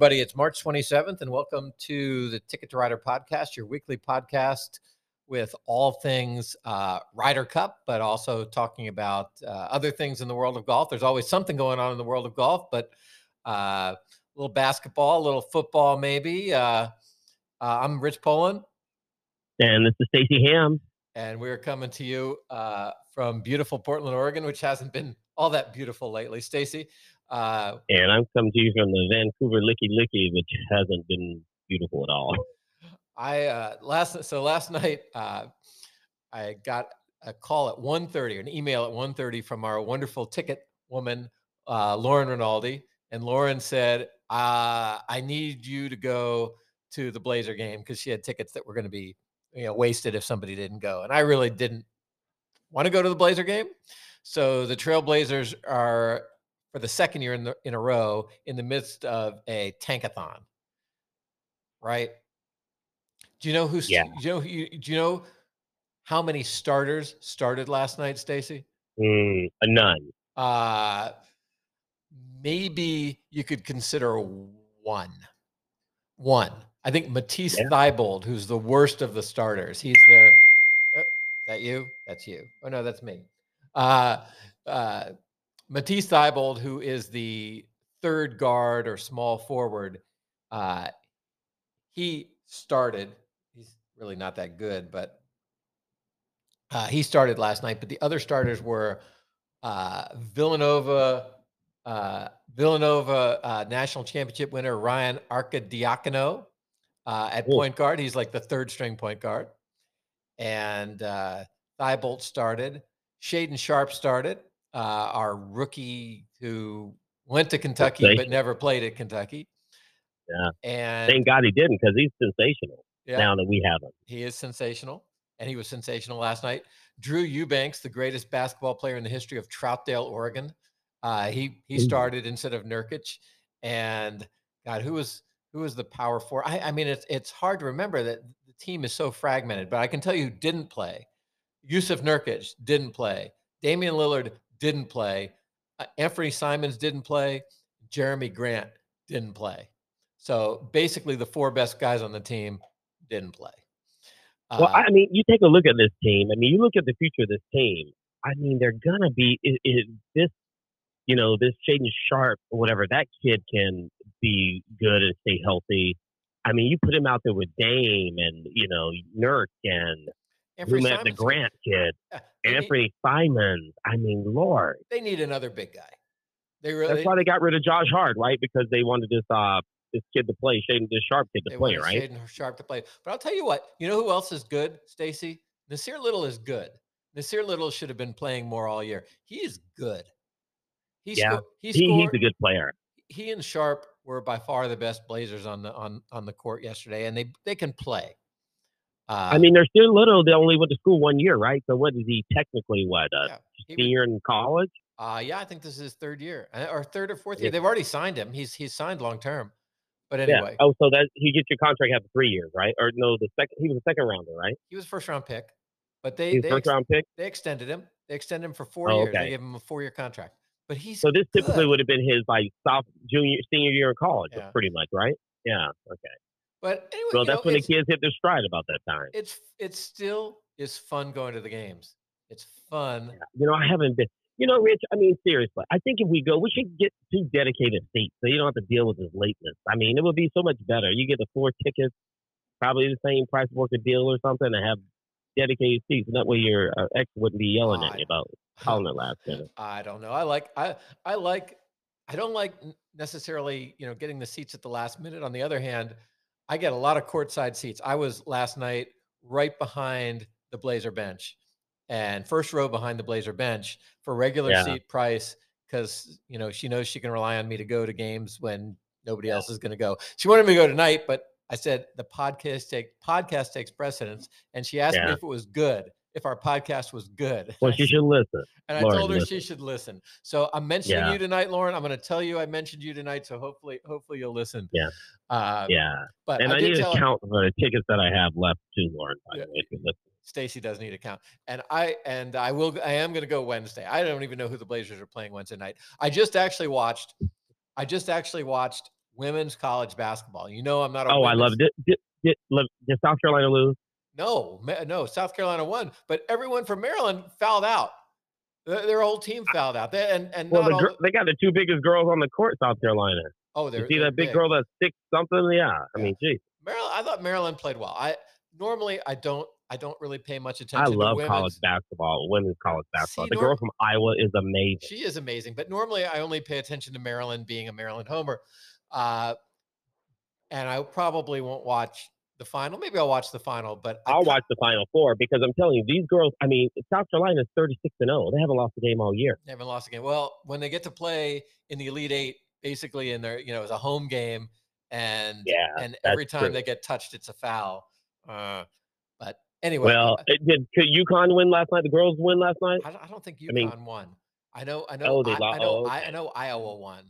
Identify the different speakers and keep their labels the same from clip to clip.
Speaker 1: everybody. It's March 27th, and welcome to the Ticket to Ryder podcast, your weekly podcast with all things uh, Ryder Cup, but also talking about uh, other things in the world of golf. There's always something going on in the world of golf, but uh, a little basketball, a little football, maybe. Uh, uh, I'm Rich Poland.
Speaker 2: And this is Stacy Ham.
Speaker 1: And we're coming to you uh, from beautiful Portland, Oregon, which hasn't been all that beautiful lately. Stacy,
Speaker 2: uh, and I'm coming to you from the Vancouver Licky Licky, which hasn't been beautiful at all.
Speaker 1: I uh, last so last night uh, I got a call at 1.30, an email at 1.30 from our wonderful ticket woman, uh, Lauren Rinaldi. And Lauren said, uh, I need you to go to the Blazer game because she had tickets that were going to be you know wasted if somebody didn't go. And I really didn't want to go to the Blazer game. So the Trailblazers are for the second year in, the, in a row in the midst of a tankathon, right? Do you know who? Yeah. Do you know? Do you know how many starters started last night, Stacy?
Speaker 2: Mm, none.
Speaker 1: Uh, maybe you could consider one. One. I think Matisse yeah. Thybulle, who's the worst of the starters. He's there. Oh, that you? That's you. Oh no, that's me. Uh, uh, Matisse Thybulle, who is the third guard or small forward, uh, he started. He's really not that good, but uh, he started last night. But the other starters were uh, Villanova, uh, Villanova uh, national championship winner Ryan Arcidiacono uh, at Ooh. point guard. He's like the third string point guard, and uh, Thybulle started. Shaedon Sharpe started uh, our rookie who went to Kentucky but never played at Kentucky.
Speaker 2: Yeah. And thank God he didn't because he's sensational yeah, now that we have him.
Speaker 1: He is sensational. And he was sensational last night. Drew Eubanks, the greatest basketball player in the history of Troutdale, Oregon. Uh, he he started instead of Nurkic. And God, who was who was the power four? I, I mean, it's it's hard to remember that the team is so fragmented, but I can tell you who didn't play. Jusuf Nurkic didn't play. Damian Lillard didn't play. Uh, Anfernee Simons didn't play. Jerami Grant didn't play. So basically, the four best guys on the team didn't play.
Speaker 2: well, uh, I mean, you take a look at this team. I mean, you look at the future of this team. I mean, they're gonna be is, is this, you know, this Shaedon Sharpe or whatever. That kid can be good and stay healthy. I mean, you put him out there with Dame and you know Nurk and Who met the Grant kid, yeah, Anthony need, Simons. I mean, Lord,
Speaker 1: they need another big guy.
Speaker 2: They really. That's why they got rid of Josh Hart, right? Because they wanted this uh this kid to play, Shaedon, this Sharpe kid to play, right?
Speaker 1: Shaedon Sharpe to play. But I'll tell you what, you know who else is good, Stacy? Nassir Little is good. Nassir Little should have been playing more all year. He is good.
Speaker 2: He's yeah, sco- he he, he's a good player.
Speaker 1: He and Sharpe were by far the best Blazers on the on on the court yesterday, and they they can play.
Speaker 2: Uh, I mean, they're still little. They only went to school one year, right? So what is he technically? What uh, yeah, senior in college?
Speaker 1: Uh, yeah, I think this is his third year, uh, or third or fourth year. They've already signed him. He's he's signed long term. But anyway.
Speaker 2: Yeah. Oh, so that he gets your contract after three years, right? Or no, the second he was a second rounder, right?
Speaker 1: He was first round pick, but they they
Speaker 2: first ex- round pick.
Speaker 1: They extended him. They extended him for four oh, years. Okay. They gave him a four year contract. But he's
Speaker 2: so this good. typically would have been his like soft junior senior year in college, yeah. pretty much, right? Yeah. Okay.
Speaker 1: But anyway,
Speaker 2: well, that's know, when the kids hit their stride about that time.
Speaker 1: It's it still is fun going to the games. It's fun.
Speaker 2: You know, I haven't been. You know, Rich. I mean, seriously, I think if we go, we should get two dedicated seats so you don't have to deal with this lateness. I mean, it would be so much better. You get the four tickets, probably the same price work a deal or something, and have dedicated seats, and that way your uh, ex wouldn't be yelling at you about calling it last minute.
Speaker 1: I don't know. I like I I like I don't like necessarily you know getting the seats at the last minute. On the other hand, I get a lot of courtside seats. I was last night right behind the Blazer bench and first row behind the Blazer bench for regular yeah. seat price because you know she knows she can rely on me to go to games when nobody yeah. else is going to go. She wanted me to go tonight, but I said the podcast take podcast takes precedence, and she asked yeah. me if it was good if our podcast was good.
Speaker 2: Well, she should listen.
Speaker 1: And Lauren, I told her listen. she should listen. So I'm mentioning yeah. you tonight, Lauren. I'm going to tell you I mentioned you tonight. So hopefully, hopefully you'll listen.
Speaker 2: Yeah. Uh, yeah. But and I, I need to count her. the tickets that I have left to Lauren. By yeah. the way,
Speaker 1: Stacy does need a count. And I and I will I am going to go Wednesday. I don't even know who the Blazers are playing Wednesday night. I just actually watched I just actually watched women's college basketball. You know I'm not a
Speaker 2: Oh, I love it. Did, did, did South Carolina lose?
Speaker 1: No, no, South Carolina won, but everyone from Maryland fouled out. Their, whole team fouled out. They, and and
Speaker 2: well, the,
Speaker 1: all,
Speaker 2: they got the two biggest girls on the court, South Carolina.
Speaker 1: Oh, they're
Speaker 2: you see that big, big, girl that's six something? Yeah, I yeah. mean, geez.
Speaker 1: Maryland. I thought Maryland played well. I normally I don't I don't really pay much attention.
Speaker 2: I love college basketball, women's college basketball. See, the girl from Iowa is amazing.
Speaker 1: She is amazing, but normally I only pay attention to Maryland, being a Maryland homer, uh, and I probably won't watch the final. Maybe I'll watch the final, but
Speaker 2: I'll watch the final four because I'm telling you, these girls. I mean, South Carolina is 36 and 0. They haven't lost a game all year.
Speaker 1: They haven't lost a game. Well, when they get to play in the Elite Eight, basically in their, you know, it's a home game, and
Speaker 2: yeah,
Speaker 1: and every time true. they get touched, it's a foul. Uh, but anyway,
Speaker 2: well, uh, did could UConn win last night? The girls win last night.
Speaker 1: I, I don't think UConn I mean, won. I know. I know. Oh, they I, lost. I know. Oh, okay. I know. Iowa won.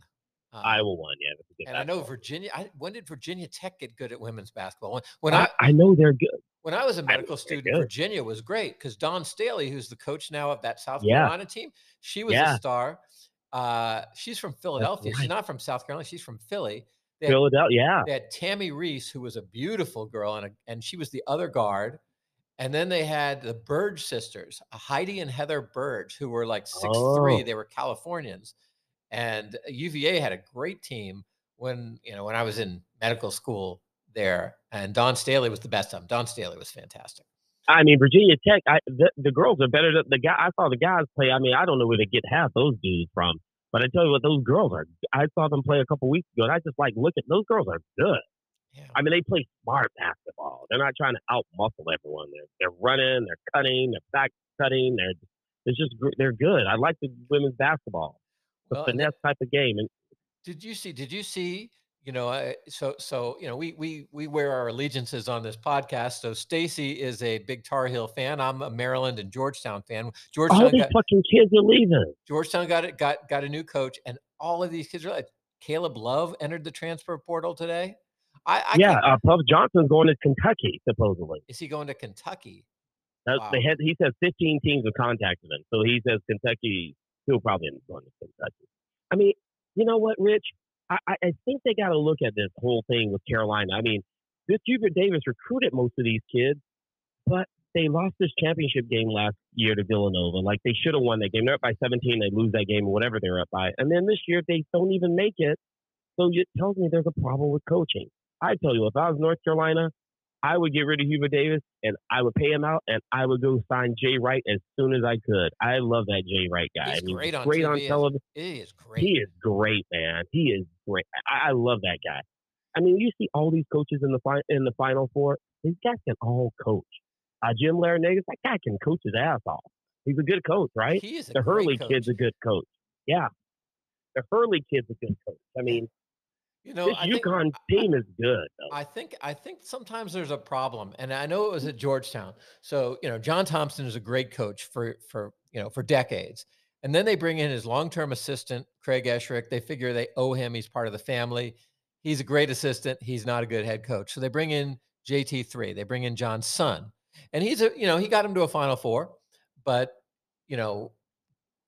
Speaker 2: Um, Iowa won, yeah.
Speaker 1: and basketball. I know Virginia. I, when did Virginia Tech get good at women's basketball? When, when
Speaker 2: I, I, I know they're good.
Speaker 1: When I was a medical student, Virginia was great because Dawn Staley, who's the coach now of that South yeah. Carolina team, she was yeah. a star. Uh, she's from Philadelphia. Right. She's not from South Carolina. She's from Philly.
Speaker 2: They had, Philadelphia, yeah.
Speaker 1: They had Tammi Reiss, who was a beautiful girl, and a, and she was the other guard. And then they had the Burge sisters, Heidi and Heather Burge, who were like six oh. three. They were Californians. And UVA had a great team when you know when I was in medical school there, and Dawn Staley was the best of them. Dawn Staley was fantastic.
Speaker 2: I mean, Virginia Tech, I, the, the girls are better. Than the guy I saw the guys play. I mean, I don't know where they get half those dudes from, but I tell you what, those girls are. I saw them play a couple weeks ago, and I just like look at those girls are good. Yeah. I mean, they play smart basketball. They're not trying to out muscle everyone. They're they're running, they're cutting, they're back cutting. They're it's just they're good. I like the women's basketball well, finesse type of game. And
Speaker 1: did you see? Did you see? You know, I, so so you know, we we we wear our allegiances on this podcast. So Stacy is a big Tar Heel fan. I'm a Maryland and Georgetown fan. Georgetown
Speaker 2: all these got, fucking kids are leaving.
Speaker 1: Georgetown got it got got a new coach, and all of these kids are like Caleb Love entered the transfer portal today. I, I
Speaker 2: yeah, uh, Puff Johnson's going to Kentucky supposedly.
Speaker 1: Is he going to Kentucky?
Speaker 2: Wow. They had, he says 15 teams have contacted him, so he says Kentucky he'll probably end up going to Kentucky. I mean, you know what, Rich? I, I think they got to look at this whole thing with Carolina. I mean, this Hubert Davis recruited most of these kids, but they lost this championship game last year to Villanova. Like they should have won that game. They're up by 17. They lose that game or whatever they're up by. And then this year they don't even make it. So it tells me there's a problem with coaching. I tell you, if I was North Carolina, I would get rid of Hubert Davis and I would pay him out and I would go sign Jay Wright as soon as I could. I love that Jay Wright guy.
Speaker 1: He's
Speaker 2: I mean,
Speaker 1: great, on,
Speaker 2: great
Speaker 1: on
Speaker 2: television.
Speaker 1: He is great.
Speaker 2: He is great, man. He is great. I, I love that guy. I mean, you see all these coaches in the fi- in the Final Four. These guys can all coach. Uh, Jim Larrañaga, that guy can coach his ass off. He's a good coach, right?
Speaker 1: He is.
Speaker 2: the Hurley coach. kid's a good coach. Yeah, the Hurley kid's a good coach. I mean, you know, this I UConn think, team is good. Though.
Speaker 1: I think I think sometimes there's a problem, and I know it was at Georgetown. So you know, John Thompson is a great coach for for you know for decades, and then they bring in his long-term assistant Craig Esherick. They figure they owe him; he's part of the family. He's a great assistant. He's not a good head coach. So they bring in JT three. They bring in John's son, and he's a you know he got him to a Final Four, but you know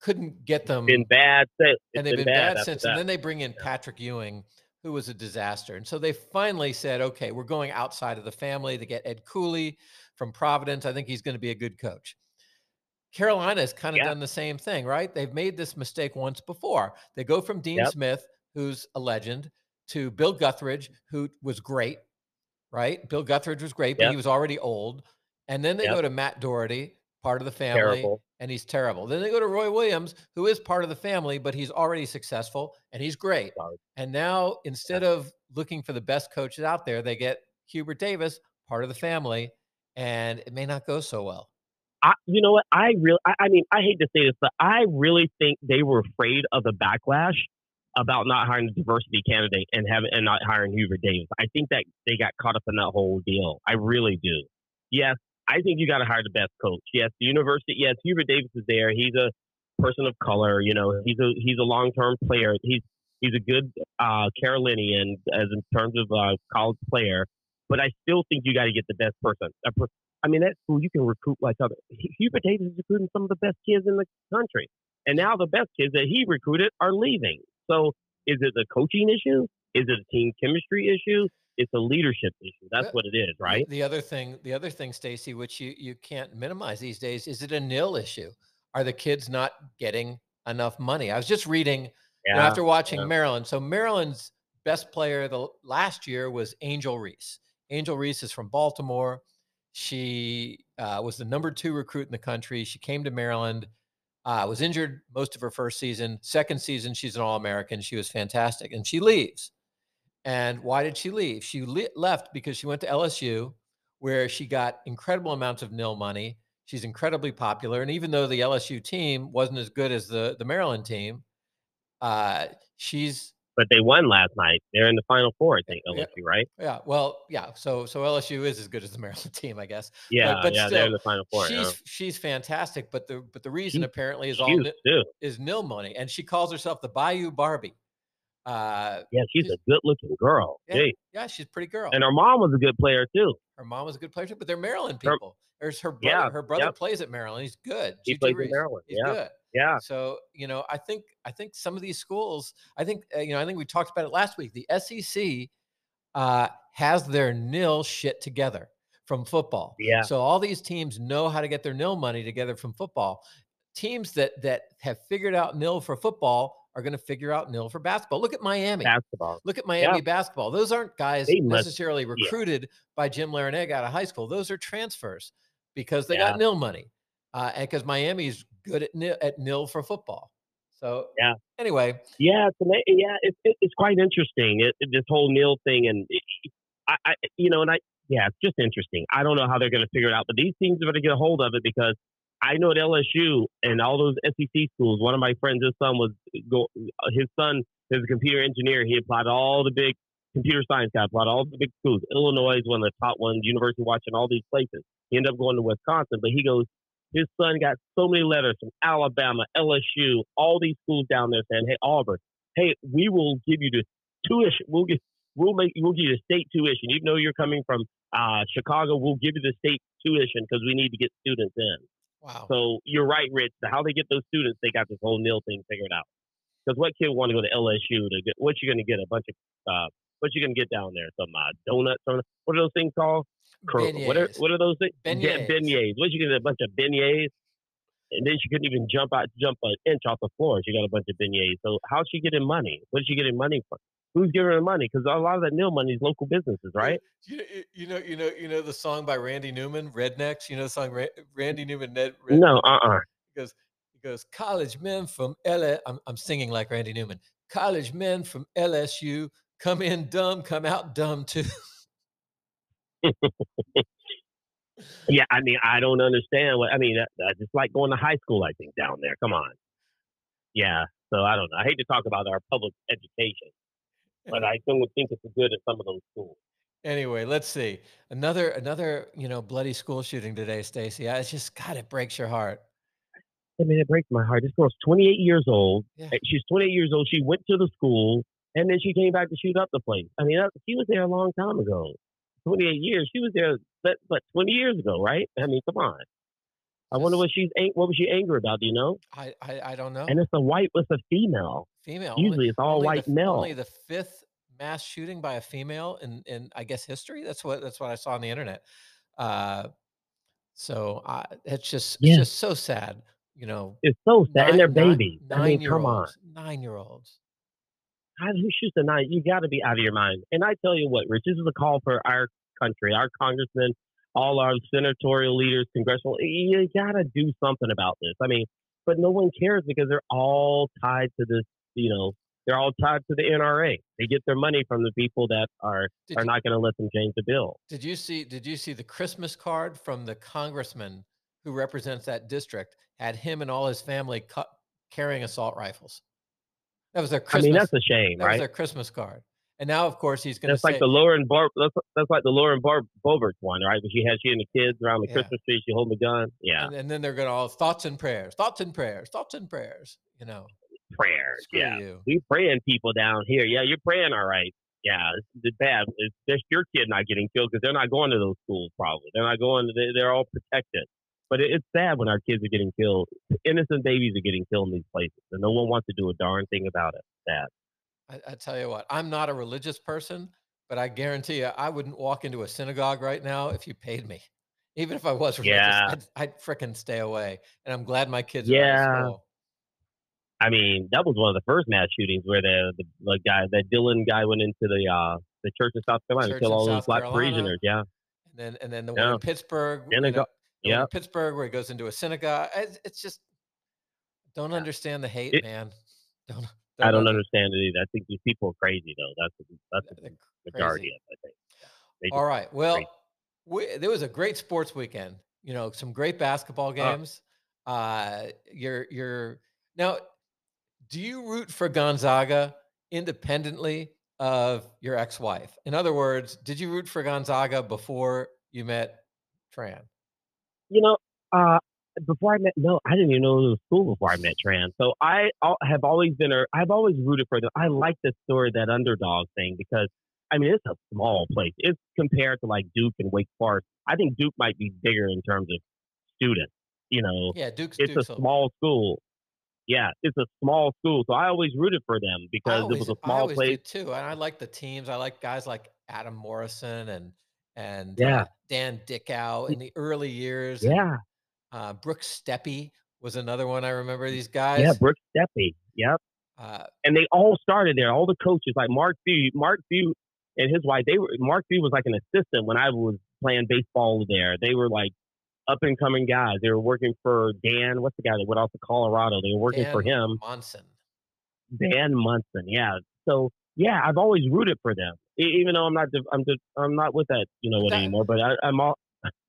Speaker 1: couldn't get them.
Speaker 2: Been bad since,
Speaker 1: and they've been, been bad, bad since. And then they bring in Patrick Ewing who was a disaster. And so they finally said, okay, we're going outside of the family to get Ed Cooley from Providence. I think he's going to be a good coach. Carolina has kind of yeah. done the same thing, right? They've made this mistake once before. They go from Dean yep. Smith, who's a legend, to Bill Guthridge, who was great, right? Bill Guthridge was great, but yep. he was already old. And then they yep. go to Matt Doherty, part of the family, terrible. and he's terrible. Then they go to Roy Williams, who is part of the family, but he's already successful and he's great. And now instead of looking for the best coaches out there, they get Hubert Davis, part of the family, and it may not go so well.
Speaker 2: I, you know what? I really, I, I mean, I hate to say this, but I really think they were afraid of the backlash about not hiring a diversity candidate and having and not hiring Hubert Davis. I think that they got caught up in that whole deal. I really do. Yes, I think you got to hire the best coach. Yes, the university. Yes, Hubert Davis is there. He's a person of color. You know, he's a he's a long term player. He's he's a good uh, Carolinian as in terms of uh, college player. but I still think you got to get the best person. I mean, that school you can recruit like other. Hubert Davis is recruiting some of the best kids in the country, and now the best kids that he recruited are leaving. So, is it a coaching issue? Is it a team chemistry issue? It's a leadership issue. That's what it is, right?
Speaker 1: The other thing, the other thing, Stacy, which you you can't minimize these days, is it a nil issue? Are the kids not getting enough money? I was just reading yeah, you know, after watching yeah. Maryland. So Maryland's best player the last year was Angel Reese. Angel Reese is from Baltimore. She uh, was the number two recruit in the country. She came to Maryland. Uh, was injured most of her first season. Second season, she's an All American. She was fantastic, and she leaves. And why did she leave? She le- left because she went to LSU, where she got incredible amounts of nil money. She's incredibly popular, and even though the LSU team wasn't as good as the the Maryland team, uh, she's
Speaker 2: but they won last night. They're in the final four, I think, LSU,
Speaker 1: yeah,
Speaker 2: right?
Speaker 1: Yeah. Well, yeah. So so LSU is as good as the Maryland team, I guess.
Speaker 2: Yeah, but, but yeah, still, they're in the final four.
Speaker 1: She's
Speaker 2: yeah.
Speaker 1: she's fantastic, but the but the reason she's apparently is all is nil money, and she calls herself the Bayou Barbie.
Speaker 2: Uh, yeah, she's, she's a good looking girl.
Speaker 1: Yeah, yeah, she's a pretty girl.
Speaker 2: And her mom was a good player too.
Speaker 1: Her mom was a good player too, but they're Maryland people. Her, There's her brother. Yeah, her brother yep. plays at Maryland. He's good.
Speaker 2: He plays at Maryland.
Speaker 1: He's
Speaker 2: yeah.
Speaker 1: good.
Speaker 2: Yeah.
Speaker 1: So you know, I think I think some of these schools. I think uh, you know. I think we talked about it last week. The SEC uh, has their nil shit together from football.
Speaker 2: Yeah.
Speaker 1: So all these teams know how to get their nil money together from football. Teams that that have figured out nil for football are going to figure out nil for basketball. Look at Miami.
Speaker 2: Basketball.
Speaker 1: Look at Miami yeah. basketball. Those aren't guys they necessarily must, recruited yeah. by Jim Larrañaga out of high school. Those are transfers because they yeah. got nil money. Uh, and because Miami's good at nil, at nil for football. So
Speaker 2: yeah.
Speaker 1: Anyway,
Speaker 2: yeah, it's yeah, it's it's quite interesting. It, it, this whole nil thing, and it, I, I, you know, and I, yeah, it's just interesting. I don't know how they're going to figure it out, but these teams are going to get a hold of it because I know at LSU and all those SEC schools. One of my friends, his son was go, his son is a computer engineer. He applied all the big computer science guys, applied all the big schools. Illinois is one of the top ones. University of Washington, all these places. He ended up going to Wisconsin, but he goes. His son got so many letters from Alabama, LSU, all these schools down there saying, "Hey, Auburn, hey, we will give you the tuition. We'll get, we'll make, we'll give you the state tuition. Even though you're coming from uh, Chicago, we'll give you the state tuition because we need to get students in."
Speaker 1: Wow.
Speaker 2: So you're right, Rich. How they get those students, they got this whole nil thing figured out. Because what kid want to go to LSU to get? What you going to get? A bunch of uh, what you going to get down there? Some uh, donuts? Or, what are those things called?
Speaker 1: Beignets.
Speaker 2: What are what are those things?
Speaker 1: Beignets.
Speaker 2: beignets. What you going to get? A bunch of beignets. And then she couldn't even jump out, jump an inch off the floor. She got a bunch of beignets. So how's she getting money? What is she getting money from? Who's giving her money? Because a lot of that new money is local businesses, right?
Speaker 1: You, you know, you know, you know the song by Randy Newman, Rednecks. You know the song Randy Newman, Ned.
Speaker 2: Rednecks? No, uh, uh-uh. uh
Speaker 1: He goes, he goes, college men from LA. I'm, I'm singing like Randy Newman. College men from LSU come in dumb, come out dumb too.
Speaker 2: yeah, I mean, I don't understand what I mean. That, just like going to high school. I think down there. Come on. Yeah. So I don't know. I hate to talk about our public education, but I don't think it's good at some of those schools.
Speaker 1: Anyway, let's see another another you know bloody school shooting today, Stacy. It's just God, it breaks your heart.
Speaker 2: I mean, it breaks my heart. This girl's 28 years old. Yeah. Eh, she's 28 years old. She went to the school and then she came back to shoot up the place. I mean, she was there a long time ago. 28 years. She was there, but, but 20 years ago, right? I mean, come on. I wonder what she's what was she angry about? Do you know?
Speaker 1: I I, I don't know.
Speaker 2: And it's a white with a female.
Speaker 1: Female.
Speaker 2: Usually it's all white
Speaker 1: the,
Speaker 2: male.
Speaker 1: Only the fifth mass shooting by a female in in I guess history. That's what that's what I saw on the internet. Uh, so uh, it's just yeah. it's just so sad. You know,
Speaker 2: it's so sad, nine, and they're babies. Nine, I mean, come on,
Speaker 1: nine year olds.
Speaker 2: How who shoots a nine? You got to be out of your mind. And I tell you what, Rich, this is a call for our country, our congressmen, all our senatorial leaders, congressional. You got to do something about this. I mean, but no one cares because they're all tied to this. You know, they're all tied to the NRA. They get their money from the people that are did are you, not going to let them change the bill.
Speaker 1: Did you see? Did you see the Christmas card from the congressman who represents that district? Had him and all his family cu- carrying assault rifles. That was their Christmas.
Speaker 2: I mean, that's a shame,
Speaker 1: that
Speaker 2: right?
Speaker 1: was their Christmas card. And now, of course, he's going to.
Speaker 2: That's like the Lauren Bar. That's, that's like the Lauren Bar Boebert one, right? When she had she and the kids around the yeah. Christmas tree, she holding the gun. Yeah.
Speaker 1: And, and then they're going to all thoughts and prayers, thoughts and prayers, thoughts and prayers. You know.
Speaker 2: Prayers. Screw yeah. You. We praying people down here. Yeah, you're praying all right. yeah, it's, bad. It's just your kid not getting killed because they're not going to those schools. Probably they're not going. They, they're all protected. But it, it's sad when our kids are getting killed. Innocent babies are getting killed in these places, and no one wants to do a darn thing about it. Sad.
Speaker 1: I, I tell you what, I'm not a religious person, but I guarantee you, I wouldn't walk into a synagogue right now if you paid me. Even if I was religious,
Speaker 2: Yeah,
Speaker 1: I'd, I'd frickin' stay away. And I'm glad my kids are out of
Speaker 2: yeah. I mean, that was one of the first mass shootings where the the, the guy, that Dylan guy, went into the uh the church in South Carolina and killed all those black
Speaker 1: Carolina,
Speaker 2: prisoners. Yeah,
Speaker 1: and then and then the one in Pittsburgh, you
Speaker 2: Synagogue.
Speaker 1: know, the
Speaker 2: Yeah,
Speaker 1: in Pittsburgh where he goes into a synagogue. It's, it's just don't
Speaker 2: yeah.
Speaker 1: understand the hate,
Speaker 2: It,
Speaker 1: man. Don't
Speaker 2: I
Speaker 1: don't
Speaker 2: don't understand it either. I think these people are crazy though. That's the, that's the majority of it. I think. Yeah, they
Speaker 1: All right. Well, we, there was a great sports weekend. You know, some great basketball
Speaker 2: Uh,
Speaker 1: games. Uh, you're you're now. Do you root for Gonzaga independently of your ex-wife? In other words, did you root for Gonzaga before you met Tran?
Speaker 2: you know, uh, before I met, no, I didn't even know it was school before I met Tran. So I have always been, a, I've always rooted for them. I like the story, that underdog thing, because I mean, it's a small place. It's compared to like Duke and Wake Forest. I think Duke might be bigger in terms of students. You know,
Speaker 1: Yeah, Duke's
Speaker 2: it's
Speaker 1: Duke's. a-
Speaker 2: small school. Yeah, it's a small school. So I always rooted for them
Speaker 1: I
Speaker 2: because it was a small
Speaker 1: always
Speaker 2: place.
Speaker 1: too. And I like the teams. I like guys like Adam Morrison and and
Speaker 2: Yeah,
Speaker 1: uh, Dan Dickau in the early years,
Speaker 2: yeah,
Speaker 1: uh, Brooks Steppy was another one I remember. These guys.
Speaker 2: yeah.
Speaker 1: guys.
Speaker 2: Brooks Steppy. Yep.
Speaker 1: Uh,
Speaker 2: and they all started there. All the coaches, like Mark Few, Mark Few and his wife, they were Mark Few was like an assistant when I was playing baseball there. They were like up and coming guys. They were working for Dan. What's the guy that went off to Colorado? They were working for him,
Speaker 1: Monson.
Speaker 2: Dan Monson. Yeah. So yeah, I've always rooted for them, even though I'm not. I'm just. I'm not with that. You know what
Speaker 1: that
Speaker 2: anymore. But I, I'm all.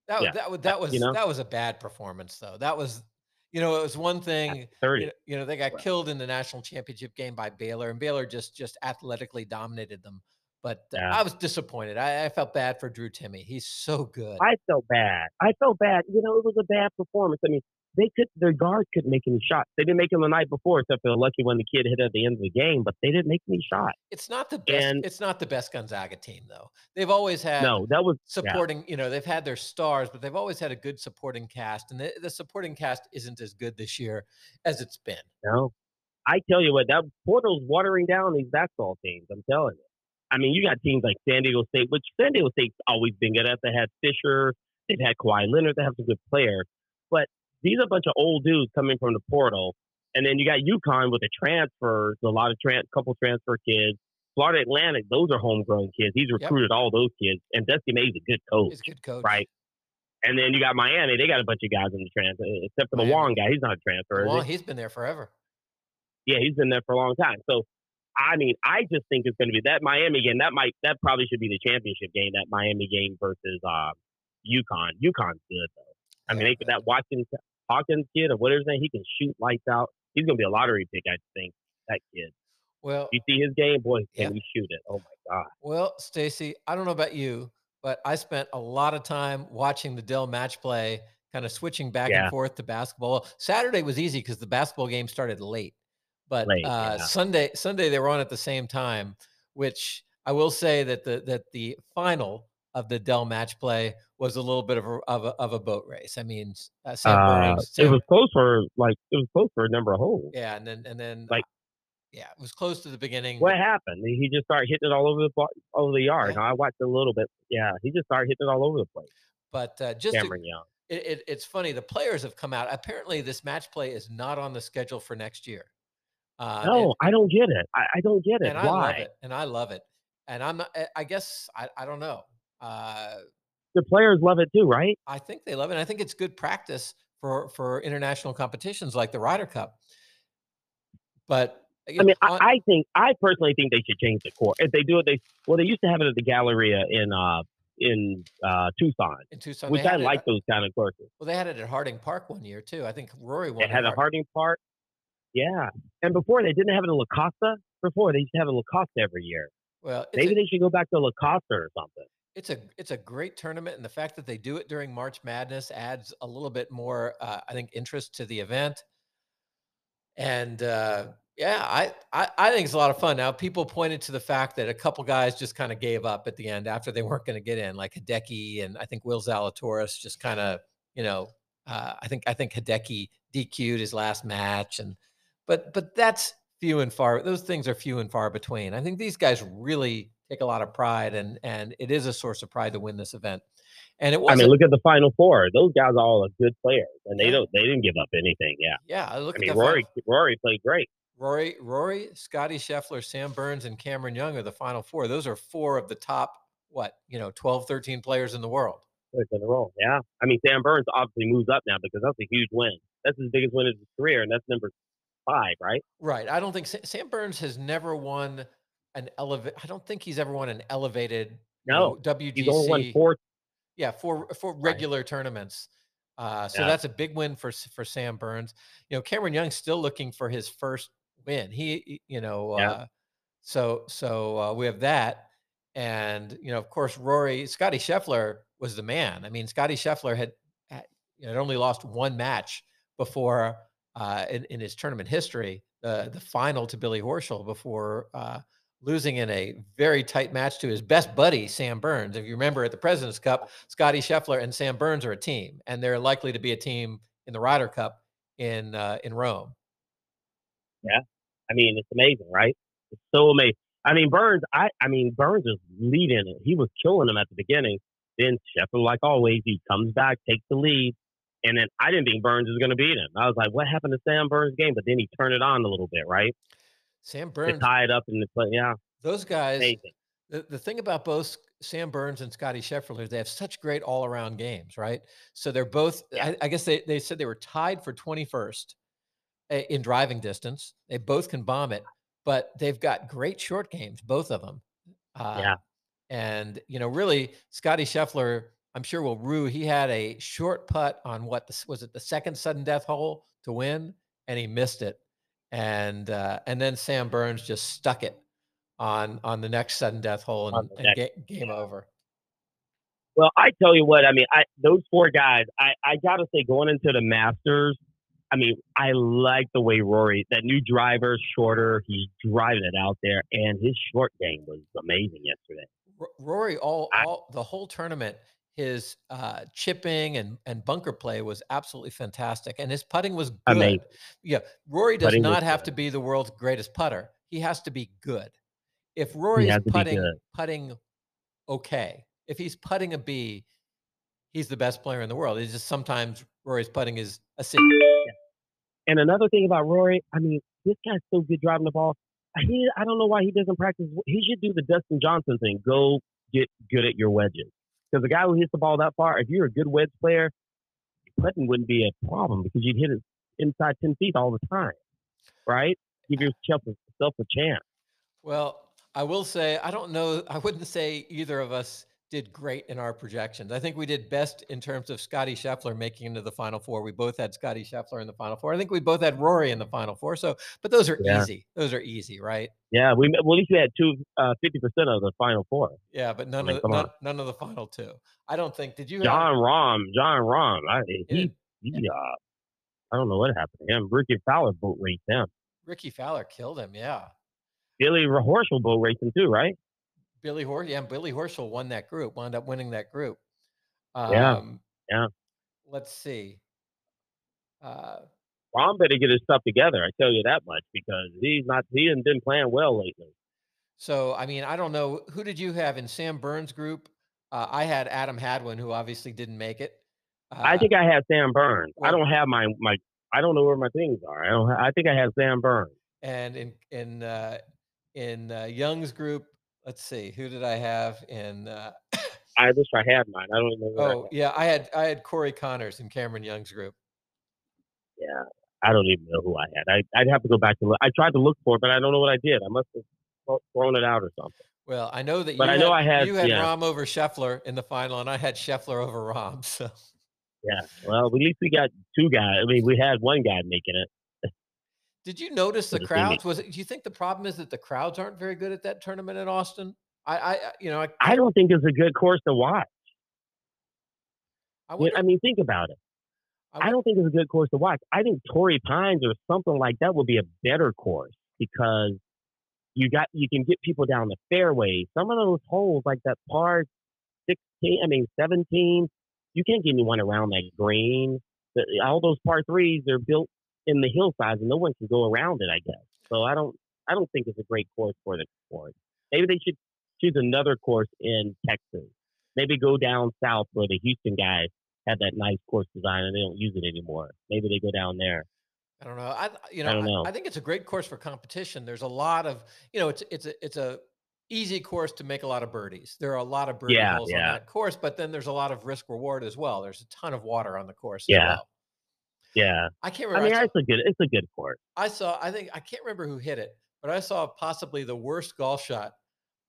Speaker 1: that
Speaker 2: Yeah.
Speaker 1: was that was that
Speaker 2: You
Speaker 1: was
Speaker 2: know,
Speaker 1: that was a bad performance though. That was you know, it was one thing, you know, you know, they got killed in the national championship game by Baylor, and Baylor just just athletically dominated them. But
Speaker 2: Yeah.
Speaker 1: I was disappointed. I, I felt bad for Drew Timme. He's so good.
Speaker 2: I felt bad. I felt bad. You know, it was a bad performance. I mean, they could their guards couldn't make any shots. They didn't make them the night before, except for the lucky one the kid hit at the end of the game. But they didn't make any shots.
Speaker 1: It's not the best.
Speaker 2: And
Speaker 1: It's not the best Gonzaga team though. They've always had
Speaker 2: no, that was yeah.
Speaker 1: supporting. You know, they've had their stars, but they've always had a good supporting cast, and the, the supporting cast isn't as good this year as it's been.
Speaker 2: No, I tell you what, that portal's watering down these basketball teams. I'm telling you. I mean, you got teams like San Diego State, which San Diego State's always been good at. They had Fisher, they've had Kawhi Leonard, they have some good players. But these are a bunch of old dudes coming from the portal. And then you got UConn with the transfers, a lot of trans, couple transfer kids. Florida Atlantic, those are homegrown kids. He's
Speaker 1: Yep,
Speaker 2: recruited all those kids. And Dusty May's a good coach,
Speaker 1: he's a good coach.
Speaker 2: right? And then you got Miami, they got a bunch of guys in the transfer, uh, except for the
Speaker 1: Miami.
Speaker 2: Wong guy. He's not a transfer, he?
Speaker 1: he's been there forever.
Speaker 2: Yeah, he's been there for a long time. So, I mean, I just think it's going to be that Miami game. That might, that probably should be the championship game. That Miami game versus uh, UConn. UConn's good though. I mean, they, that Watkins Hawkins kid or whatever his name, he can shoot lights out. He's going to be a lottery pick, I think. That kid.
Speaker 1: Well,
Speaker 2: You see his game, boy,
Speaker 1: yeah.
Speaker 2: can he shoot it? Oh my god.
Speaker 1: Well, Stacy, I don't know about you, but I spent a lot of time watching the Dell match play, kind of switching back and forth to basketball. Saturday was easy because the basketball game started late, but
Speaker 2: late.
Speaker 1: uh,
Speaker 2: Yeah,
Speaker 1: Sunday Sunday they were on at the same time. Which I will say that the that the final of the Dell match play was a little bit of a of a, of a boat race. I mean, s- uh, Sam
Speaker 2: uh, it was close for like it was close for a number of holes.
Speaker 1: yeah, and then and then
Speaker 2: Like
Speaker 1: yeah, it was close to the beginning.
Speaker 2: what happened? He just started hitting it all over the over the yard.
Speaker 1: Yeah,
Speaker 2: I watched a little bit. Yeah, he just started hitting it all over the place.
Speaker 1: but uh, just to
Speaker 2: Cameron Young.
Speaker 1: it, it, it's funny. The players have come out. Apparently, this match play is not on the schedule for next year. Uh, and
Speaker 2: No, I don't get it. I, I don't get it.
Speaker 1: and I love
Speaker 2: Why?
Speaker 1: it, and I love it. And I'm. I- I guess I, I don't know. Uh,
Speaker 2: The players love it too, right?
Speaker 1: I think they love it. I think it's good practice for for international competitions like the Ryder Cup. But
Speaker 2: I
Speaker 1: know,
Speaker 2: mean, I,
Speaker 1: on,
Speaker 2: I think I personally think they should change the court. If they do it, they well, they used to have it at the Galleria in uh in uh Tucson,
Speaker 1: in Tucson,
Speaker 2: which I
Speaker 1: it.
Speaker 2: like
Speaker 1: uh,
Speaker 2: those kind of courses.
Speaker 1: Well, they had it at Harding Park one year too. I think Rory won at
Speaker 2: had a.
Speaker 1: Harding
Speaker 2: Park, yeah. And before they didn't have it in La Costa. Before they used to have a La Costa every year.
Speaker 1: Well,
Speaker 2: Maybe
Speaker 1: a
Speaker 2: they should go back to La Costa or something.
Speaker 1: it's a it's a great tournament, and the fact that they do it during March Madness adds a little bit more, uh, I think, interest to the event. And uh, Yeah, I, I, I think it's a lot of fun. Now, people pointed to the fact that a couple guys just kind of gave up at the end after they weren't going to get in, like Hideki and I think Will Zalatoris just kind of, you know, uh, I think I think Hideki DQ'd his last match, and but but that's few and far. Those things are few and far between. I think these guys really take a lot of pride, and and it is a source of pride to win this event. And it was.
Speaker 2: I mean, look at the final four. Those guys are all are good players, and they don't they didn't give up anything. Yeah.
Speaker 1: Yeah. Look
Speaker 2: I mean, Rory final. Rory played great.
Speaker 1: Rory, Rory, Scotty Scheffler, Sam Burns, and Cameron Young are the final four. Those are four of the top, what, you know, 12, 13 players in the world.
Speaker 2: In a row. Yeah. I mean, Sam Burns obviously moves up now because that's a huge win. That's his biggest win of his career, and that's number five, right?
Speaker 1: Right. I don't think Sam Burns has never won an elevate. I don't think he's ever won an elevated
Speaker 2: no
Speaker 1: you know, WGC.
Speaker 2: He's only won four.
Speaker 1: Yeah, four four regular right. tournaments. Uh, so yeah. that's a big win for for Sam Burns. You know, Cameron Young's still looking for his first win. He, you know, yeah. uh, so so uh, we have that, and you know, of course, Rory Scotty Scheffler was the man. I mean, Scotty Scheffler had, had you know, had only lost one match before uh, in, in his tournament history, the the final to Billy Horschel before uh, losing in a very tight match to his best buddy Sam Burns. If you remember at the President's Cup, Scotty Scheffler and Sam Burns are a team, and they're likely to be a team in the Ryder Cup in uh, in Rome.
Speaker 2: Yeah, I mean it's amazing, right? It's so amazing. I mean Burns, I I mean Burns is leading it. He was killing him at the beginning. Then Scheffler, like always, he comes back, takes the lead, and then I didn't think Burns was going to beat him. I was like, what happened to Sam Burns' game? But then he turned it on a little bit, right?
Speaker 1: Sam Burns.
Speaker 2: To tie it up in the play. Yeah.
Speaker 1: Those guys. Amazing. The, the thing about both Sam Burns and Scotty Scheffler, is they have such great all around games, right? So they're both, yeah. I, I, guess they, they said they were tied for 21st eh, in driving distance. They both can bomb it, but they've got great short games, both of them.
Speaker 2: Uh, yeah.
Speaker 1: And, you know, really, Scotty Scheffler, I'm sure will rue. He had a short putt on what was it the second sudden death hole to win, and he missed it. And uh, and then Sam Burns just stuck it on on the next sudden death hole and, and ga- game over.
Speaker 2: Well, I tell you what, I mean, I those four guys, I I gotta say, going into the Masters, I mean, I like the way Rory, that new driver, shorter, he's driving it out there, and his short game was amazing yesterday.
Speaker 1: Rory, all, all the whole tournament, his uh, chipping and, and bunker play was absolutely fantastic, and his putting was good. Amazing. Yeah, Rory does putting not have good. to be the world's greatest putter. He has to be good. If Rory is putting putting okay, if he's putting a B, he's the best player in the world. It's just sometimes Rory's putting is a C.
Speaker 2: And another thing about Rory, I mean, this guy's so good driving the ball. He, I don't know why he doesn't practice. He should do the Dustin Johnson thing. Go get good at your wedges. Because the guy who hits the ball that far, if you're a good wedge player, putting wouldn't be a problem because you'd hit it inside 10 feet all the time, right? Give yourself a, a chance.
Speaker 1: Well, I will say, I don't know, I wouldn't say either of us did great in our projections. I think we did best in terms of Scotty Scheffler making into the final four. We both had Scotty Scheffler in the final four. I think we both had Rory in the final four. So, but those are yeah. easy. Those are easy, right?
Speaker 2: Yeah, we well, at least we had two uh, 50% of the final four.
Speaker 1: Yeah, but none I mean, of the, none, none, of the final two. I don't think. Did you?
Speaker 2: John have, Rahm, Jon Rahm. I, he, he, uh, I don't know what happened to him. Rickie Fowler boat raced him.
Speaker 1: Rickie Fowler killed him. Yeah.
Speaker 2: Billy Horschel boat racing too, right?
Speaker 1: Billy Horschel, yeah, Billy Horschel won that group, wound up winning that group.
Speaker 2: Um, yeah, yeah.
Speaker 1: Let's see. Uh,
Speaker 2: Rahm better get his stuff together. I tell you that much because he's not. He hasn't been playing well lately.
Speaker 1: So I mean, I don't know who did you have in Sam Burns' group. Uh, I had Adam Hadwin, who obviously didn't make it.
Speaker 2: Uh, I think I had Sam Burns. I don't have my my. I don't know where my things are. I don't. I think I have Sam Burns.
Speaker 1: And in in uh, in uh, Young's group, let's see, who did I have in? Uh,
Speaker 2: I wish I had mine. I don't know.
Speaker 1: Oh I yeah, I had I had Corey Conners in Cameron Young's group.
Speaker 2: Yeah, I don't even know who I had. I I'd have to go back to look. I tried to look for it, but I don't know what I did. I must have thrown it out or something.
Speaker 1: Well, I know that.
Speaker 2: But
Speaker 1: I
Speaker 2: know I had
Speaker 1: you had
Speaker 2: yeah.
Speaker 1: Rahm over Scheffler in the final, and I had Scheffler over Rahm. So.
Speaker 2: Yeah, well, at least we got two guys. I mean, we had one guy making it.
Speaker 1: Did you notice the crowds? Was it? Do you think the problem is that the crowds aren't very good at that tournament in Austin? I, I you know, I,
Speaker 2: I don't think it's a good course to watch. I, wonder, I mean, think about it. I, I, don't think it's a good course to watch. I think Torrey Pines or something like that would be a better course. because you got you can get people down the fairway. Some of those holes, like that par sixteen, I mean seventeen, you can't get anyone around that green. All those par threes are built in the hillsides, and no one can go around it. I guess. So I don't I don't think it's a great course for the course. Maybe they should choose another course in Texas. Maybe go down south where the Houston guys had that nice course design and they don't use it anymore. Maybe they go down there.
Speaker 1: I don't know. I you know I, know. I, I think it's a great course for competition. There's a lot of you know it's it's a it's a easy course to make a lot of birdies. There are a lot of birdie yeah, holes yeah. on that course, but then there's a lot of risk reward as well. There's a ton of water on the course.
Speaker 2: Yeah.
Speaker 1: Well.
Speaker 2: Yeah.
Speaker 1: I can't remember.
Speaker 2: I mean, I saw, it's a good it's a good course.
Speaker 1: I saw I think I can't remember who hit it, but I saw possibly the worst golf shot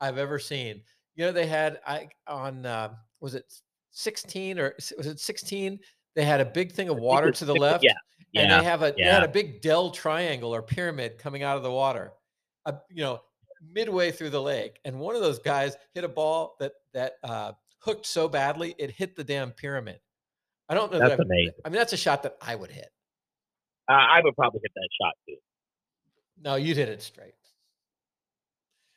Speaker 1: I've ever seen. You know, they had I on uh, was it 16 or was it 16? They had a big thing of water to the left.
Speaker 2: Yeah. Yeah.
Speaker 1: And they have a yeah. they had a big Dell triangle or pyramid coming out of the water. Uh, you know, midway through the lake. And one of those guys hit a ball that that uh, hooked so badly it hit the damn pyramid. I don't know.
Speaker 2: That's
Speaker 1: that
Speaker 2: amazing.
Speaker 1: I mean, that's a shot that I would hit.
Speaker 2: Uh, I would probably hit that shot too.
Speaker 1: No, you'd hit it straight.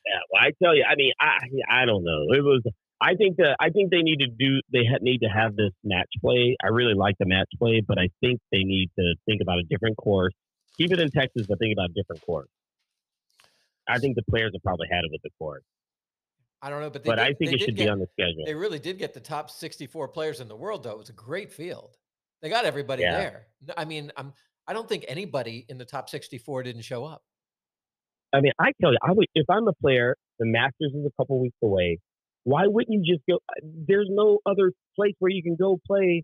Speaker 2: Yeah, well, I tell you, I mean, I I don't know. It was. I think that I think they need to do. They ha- need to have this match play. I really like the match play, but I think they need to think about a different course. Keep it in Texas, but think about a different course. I think the players have probably had it with the course.
Speaker 1: I don't know, but
Speaker 2: but
Speaker 1: did,
Speaker 2: I think it should
Speaker 1: get,
Speaker 2: be on the schedule.
Speaker 1: They really did get the top 64 players in the world, though. It was a great field. They got everybody
Speaker 2: yeah.
Speaker 1: there. I mean, I'm I don't think anybody in the top 64 didn't show up.
Speaker 2: I mean, I tell you, I would if I'm a player. The Masters is a couple weeks away. Why wouldn't you just go? There's no other place where you can go play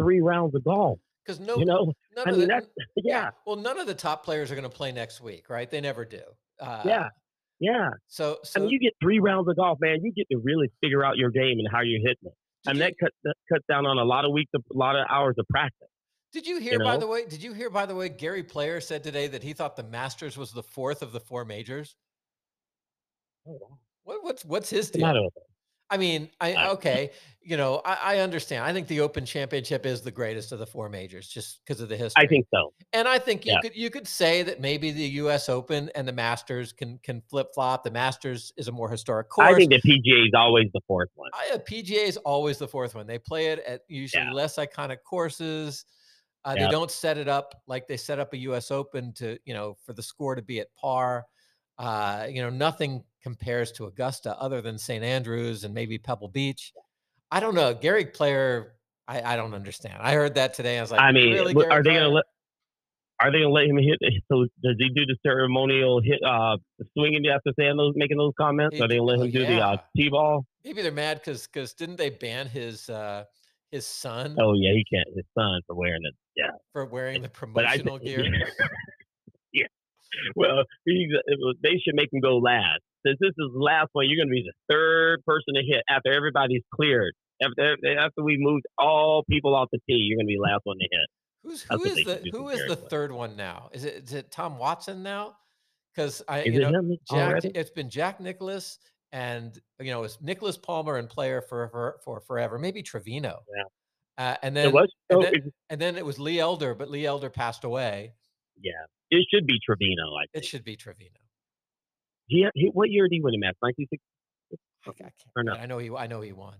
Speaker 2: three rounds of golf.
Speaker 1: Because no,
Speaker 2: you know,
Speaker 1: I
Speaker 2: mean,
Speaker 1: the,
Speaker 2: that's yeah.
Speaker 1: Well, none of the top players are going to play next week, right? They never do.
Speaker 2: Uh, yeah, yeah.
Speaker 1: So, so
Speaker 2: I mean, you get three rounds of golf, man. You get to really figure out your game and how you're hitting it. And that cuts that cuts down on a lot of weeks, a lot of hours of practice.
Speaker 1: Did you hear,
Speaker 2: you know?
Speaker 1: by the way? Did you hear, by the way? Gary Player said today that he thought the Masters was the fourth of the four majors.
Speaker 2: Oh, wow.
Speaker 1: What, what's what's his deal? I mean, I okay, you know, I, I, understand. I think the Open Championship is the greatest of the four majors, just because of the history.
Speaker 2: I think so,
Speaker 1: and I think you yeah. could you could say that maybe the U.S. Open and the Masters can can flip flop. The Masters is a more historic course.
Speaker 2: I think the PGA is always the fourth one.
Speaker 1: I, PGA is always the fourth one. They play it at usually yeah. less iconic courses. Uh, They don't set it up like they set up a U.S. Open to you know for the score to be at par. Uh, you know, nothing compares to Augusta other than St. Andrews and maybe Pebble Beach. I don't know. Gary Player, I, I don't understand. I heard that today. I was like,
Speaker 2: I mean,
Speaker 1: really,
Speaker 2: are they going to let? Are they gonna let him hit? So does he do the ceremonial hit, uh, swinging after saying those, making those comments? He, are they gonna let him oh, do the uh, t-ball?
Speaker 1: Maybe they're mad because because didn't they ban his uh his son?
Speaker 2: Oh yeah, he can't. His son for wearing it. Yeah,
Speaker 1: for wearing the promotional gear.
Speaker 2: yeah, well, they should make him go last. Since this is the last one, you're going to be the third person to hit after everybody's cleared. After, after we moved all people off the tee, you're going to be the last one to hit.
Speaker 1: Who's who is the who is the third one now? Is it is it Tom Watson now? Because I
Speaker 2: is
Speaker 1: you know Jack, it's been Jack Nicklaus and you know it's Nicklaus Palmer and player for for, for forever. Maybe Trevino.
Speaker 2: Yeah.
Speaker 1: Uh, and then,
Speaker 2: was,
Speaker 1: and, then and then it was Lee Elder, but Lee Elder passed away.
Speaker 2: Yeah. It should be Trevino. I think.
Speaker 1: It should be Trevino.
Speaker 2: He, he what year did he win a match? Nineteen sixty.
Speaker 1: Or no? I know he. I know he won.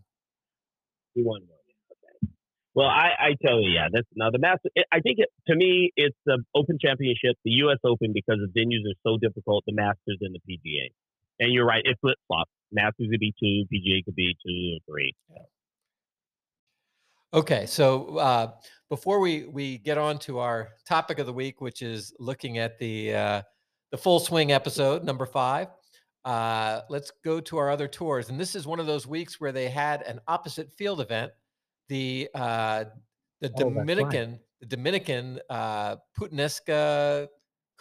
Speaker 2: He won one. Okay. Well, I, I tell you, yeah. That's now the master. I think it, to me, it's the Open Championship, the U.S. Open, because the venues are so difficult. The Masters and the PGA. And you're right, it flip flops. Masters could be two, PGA could be two or three. Yeah.
Speaker 1: Okay, so uh, before we we get on to our topic of the week, which is looking at the uh, the full swing episode number five, uh, let's go to our other tours. And this is one of those weeks where they had an opposite field event. The uh, the oh, Dominican right. the Dominican uh, Putanesca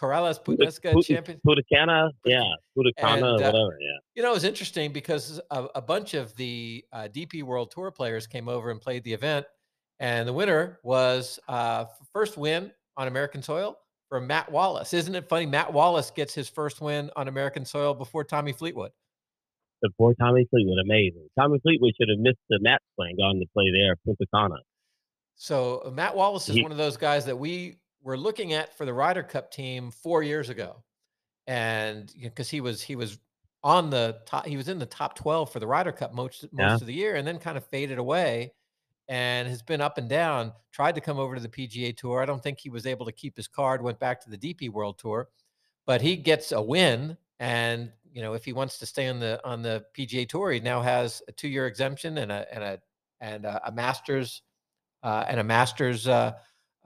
Speaker 1: Corales Putanesca
Speaker 2: Put,
Speaker 1: champion.
Speaker 2: Putacana, yeah, Putacana, uh, whatever, yeah.
Speaker 1: You know, it was interesting because a, a bunch of the uh, DP World Tour players came over and played the event, and the winner was uh, first win on American soil for Matt Wallace. Isn't it funny? Matt Wallace gets his first win on American soil before Tommy Fleetwood.
Speaker 2: Before Tommy Fleetwood, amazing. Tommy Fleetwood should have missed the match playing, gone to play there, Punta Cana.
Speaker 1: So Matt Wallace is he, one of those guys that we were looking at for the Ryder Cup team four years ago. and because you know, he was he was on the top, he was in the top twelve for the Ryder Cup most most
Speaker 2: Yeah.
Speaker 1: of the year, and then kind of faded away, and has been up and down. Tried to come over to the PGA Tour. I don't think he was able to keep his card. Went back to the DP World Tour, but he gets a win, and you know if he wants to stay on the on the PGA Tour, he now has a two year exemption and a and a and a, a Masters uh, and a Masters. Uh,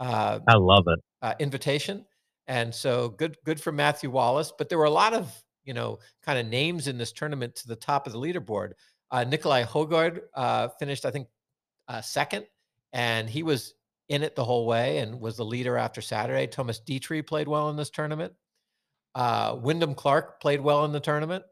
Speaker 1: uh,
Speaker 2: I love it.
Speaker 1: Uh, invitation, and so good good for Matthew Wallace. But there were a lot of you know kind of names in this tournament to the top of the leaderboard. Uh, Nicolai Højgaard uh, finished, I think, uh, second, and he was in it the whole way and was the leader after Saturday. Thomas Detry played well in this tournament. Uh, Wyndham Clark played well in the tournament.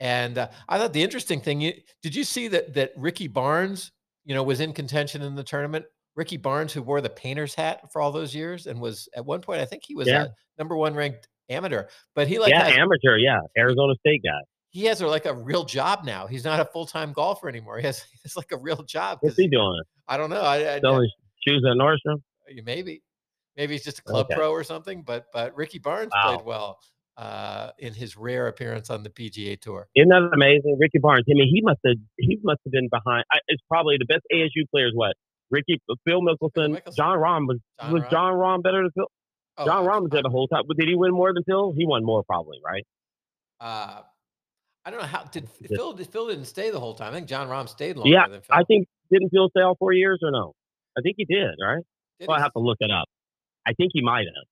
Speaker 1: And uh, I thought the interesting thing, you, did you see that that Ricky Barnes, you know, was in contention in the tournament? Ricky Barnes, who wore the painter's hat for all those years and was at one point, I think he was
Speaker 2: Yeah.
Speaker 1: a number one ranked amateur, but he like
Speaker 2: yeah,
Speaker 1: has,
Speaker 2: amateur. Yeah, Arizona State guy.
Speaker 1: he has a, like a real job now. He's not a full time golfer anymore. He has, it's like a real job.
Speaker 2: What's he doing?
Speaker 1: I don't know. I, I,
Speaker 2: Selling shoes at Nordstrom.
Speaker 1: I- maybe maybe he's just a club
Speaker 2: Okay.
Speaker 1: pro or something. But but Ricky Barnes
Speaker 2: Wow.
Speaker 1: played well uh, in his rare appearance on the PGA Tour.
Speaker 2: Isn't that amazing? Ricky Barnes. I mean, he must have he must have been behind. I, it's probably the best ASU players. What? Ricky, Phil Mickelson,
Speaker 1: Mickelson.
Speaker 2: Jon Rahm was
Speaker 1: Jon
Speaker 2: was
Speaker 1: Rahm.
Speaker 2: Jon Rahm better than Phil?
Speaker 1: Oh, Jon
Speaker 2: Rahm was there the whole time. But did he win more than Phil? He won more probably, right?
Speaker 1: Uh, I don't know how did
Speaker 2: Just-
Speaker 1: Phil? Phil didn't stay the whole time. I think Jon Rahm stayed longer
Speaker 2: Yeah,
Speaker 1: than Phil.
Speaker 2: I think didn't Phil stay all four years or no? I think he did, right?
Speaker 1: Did
Speaker 2: Well, I have to look it up. I think he might have.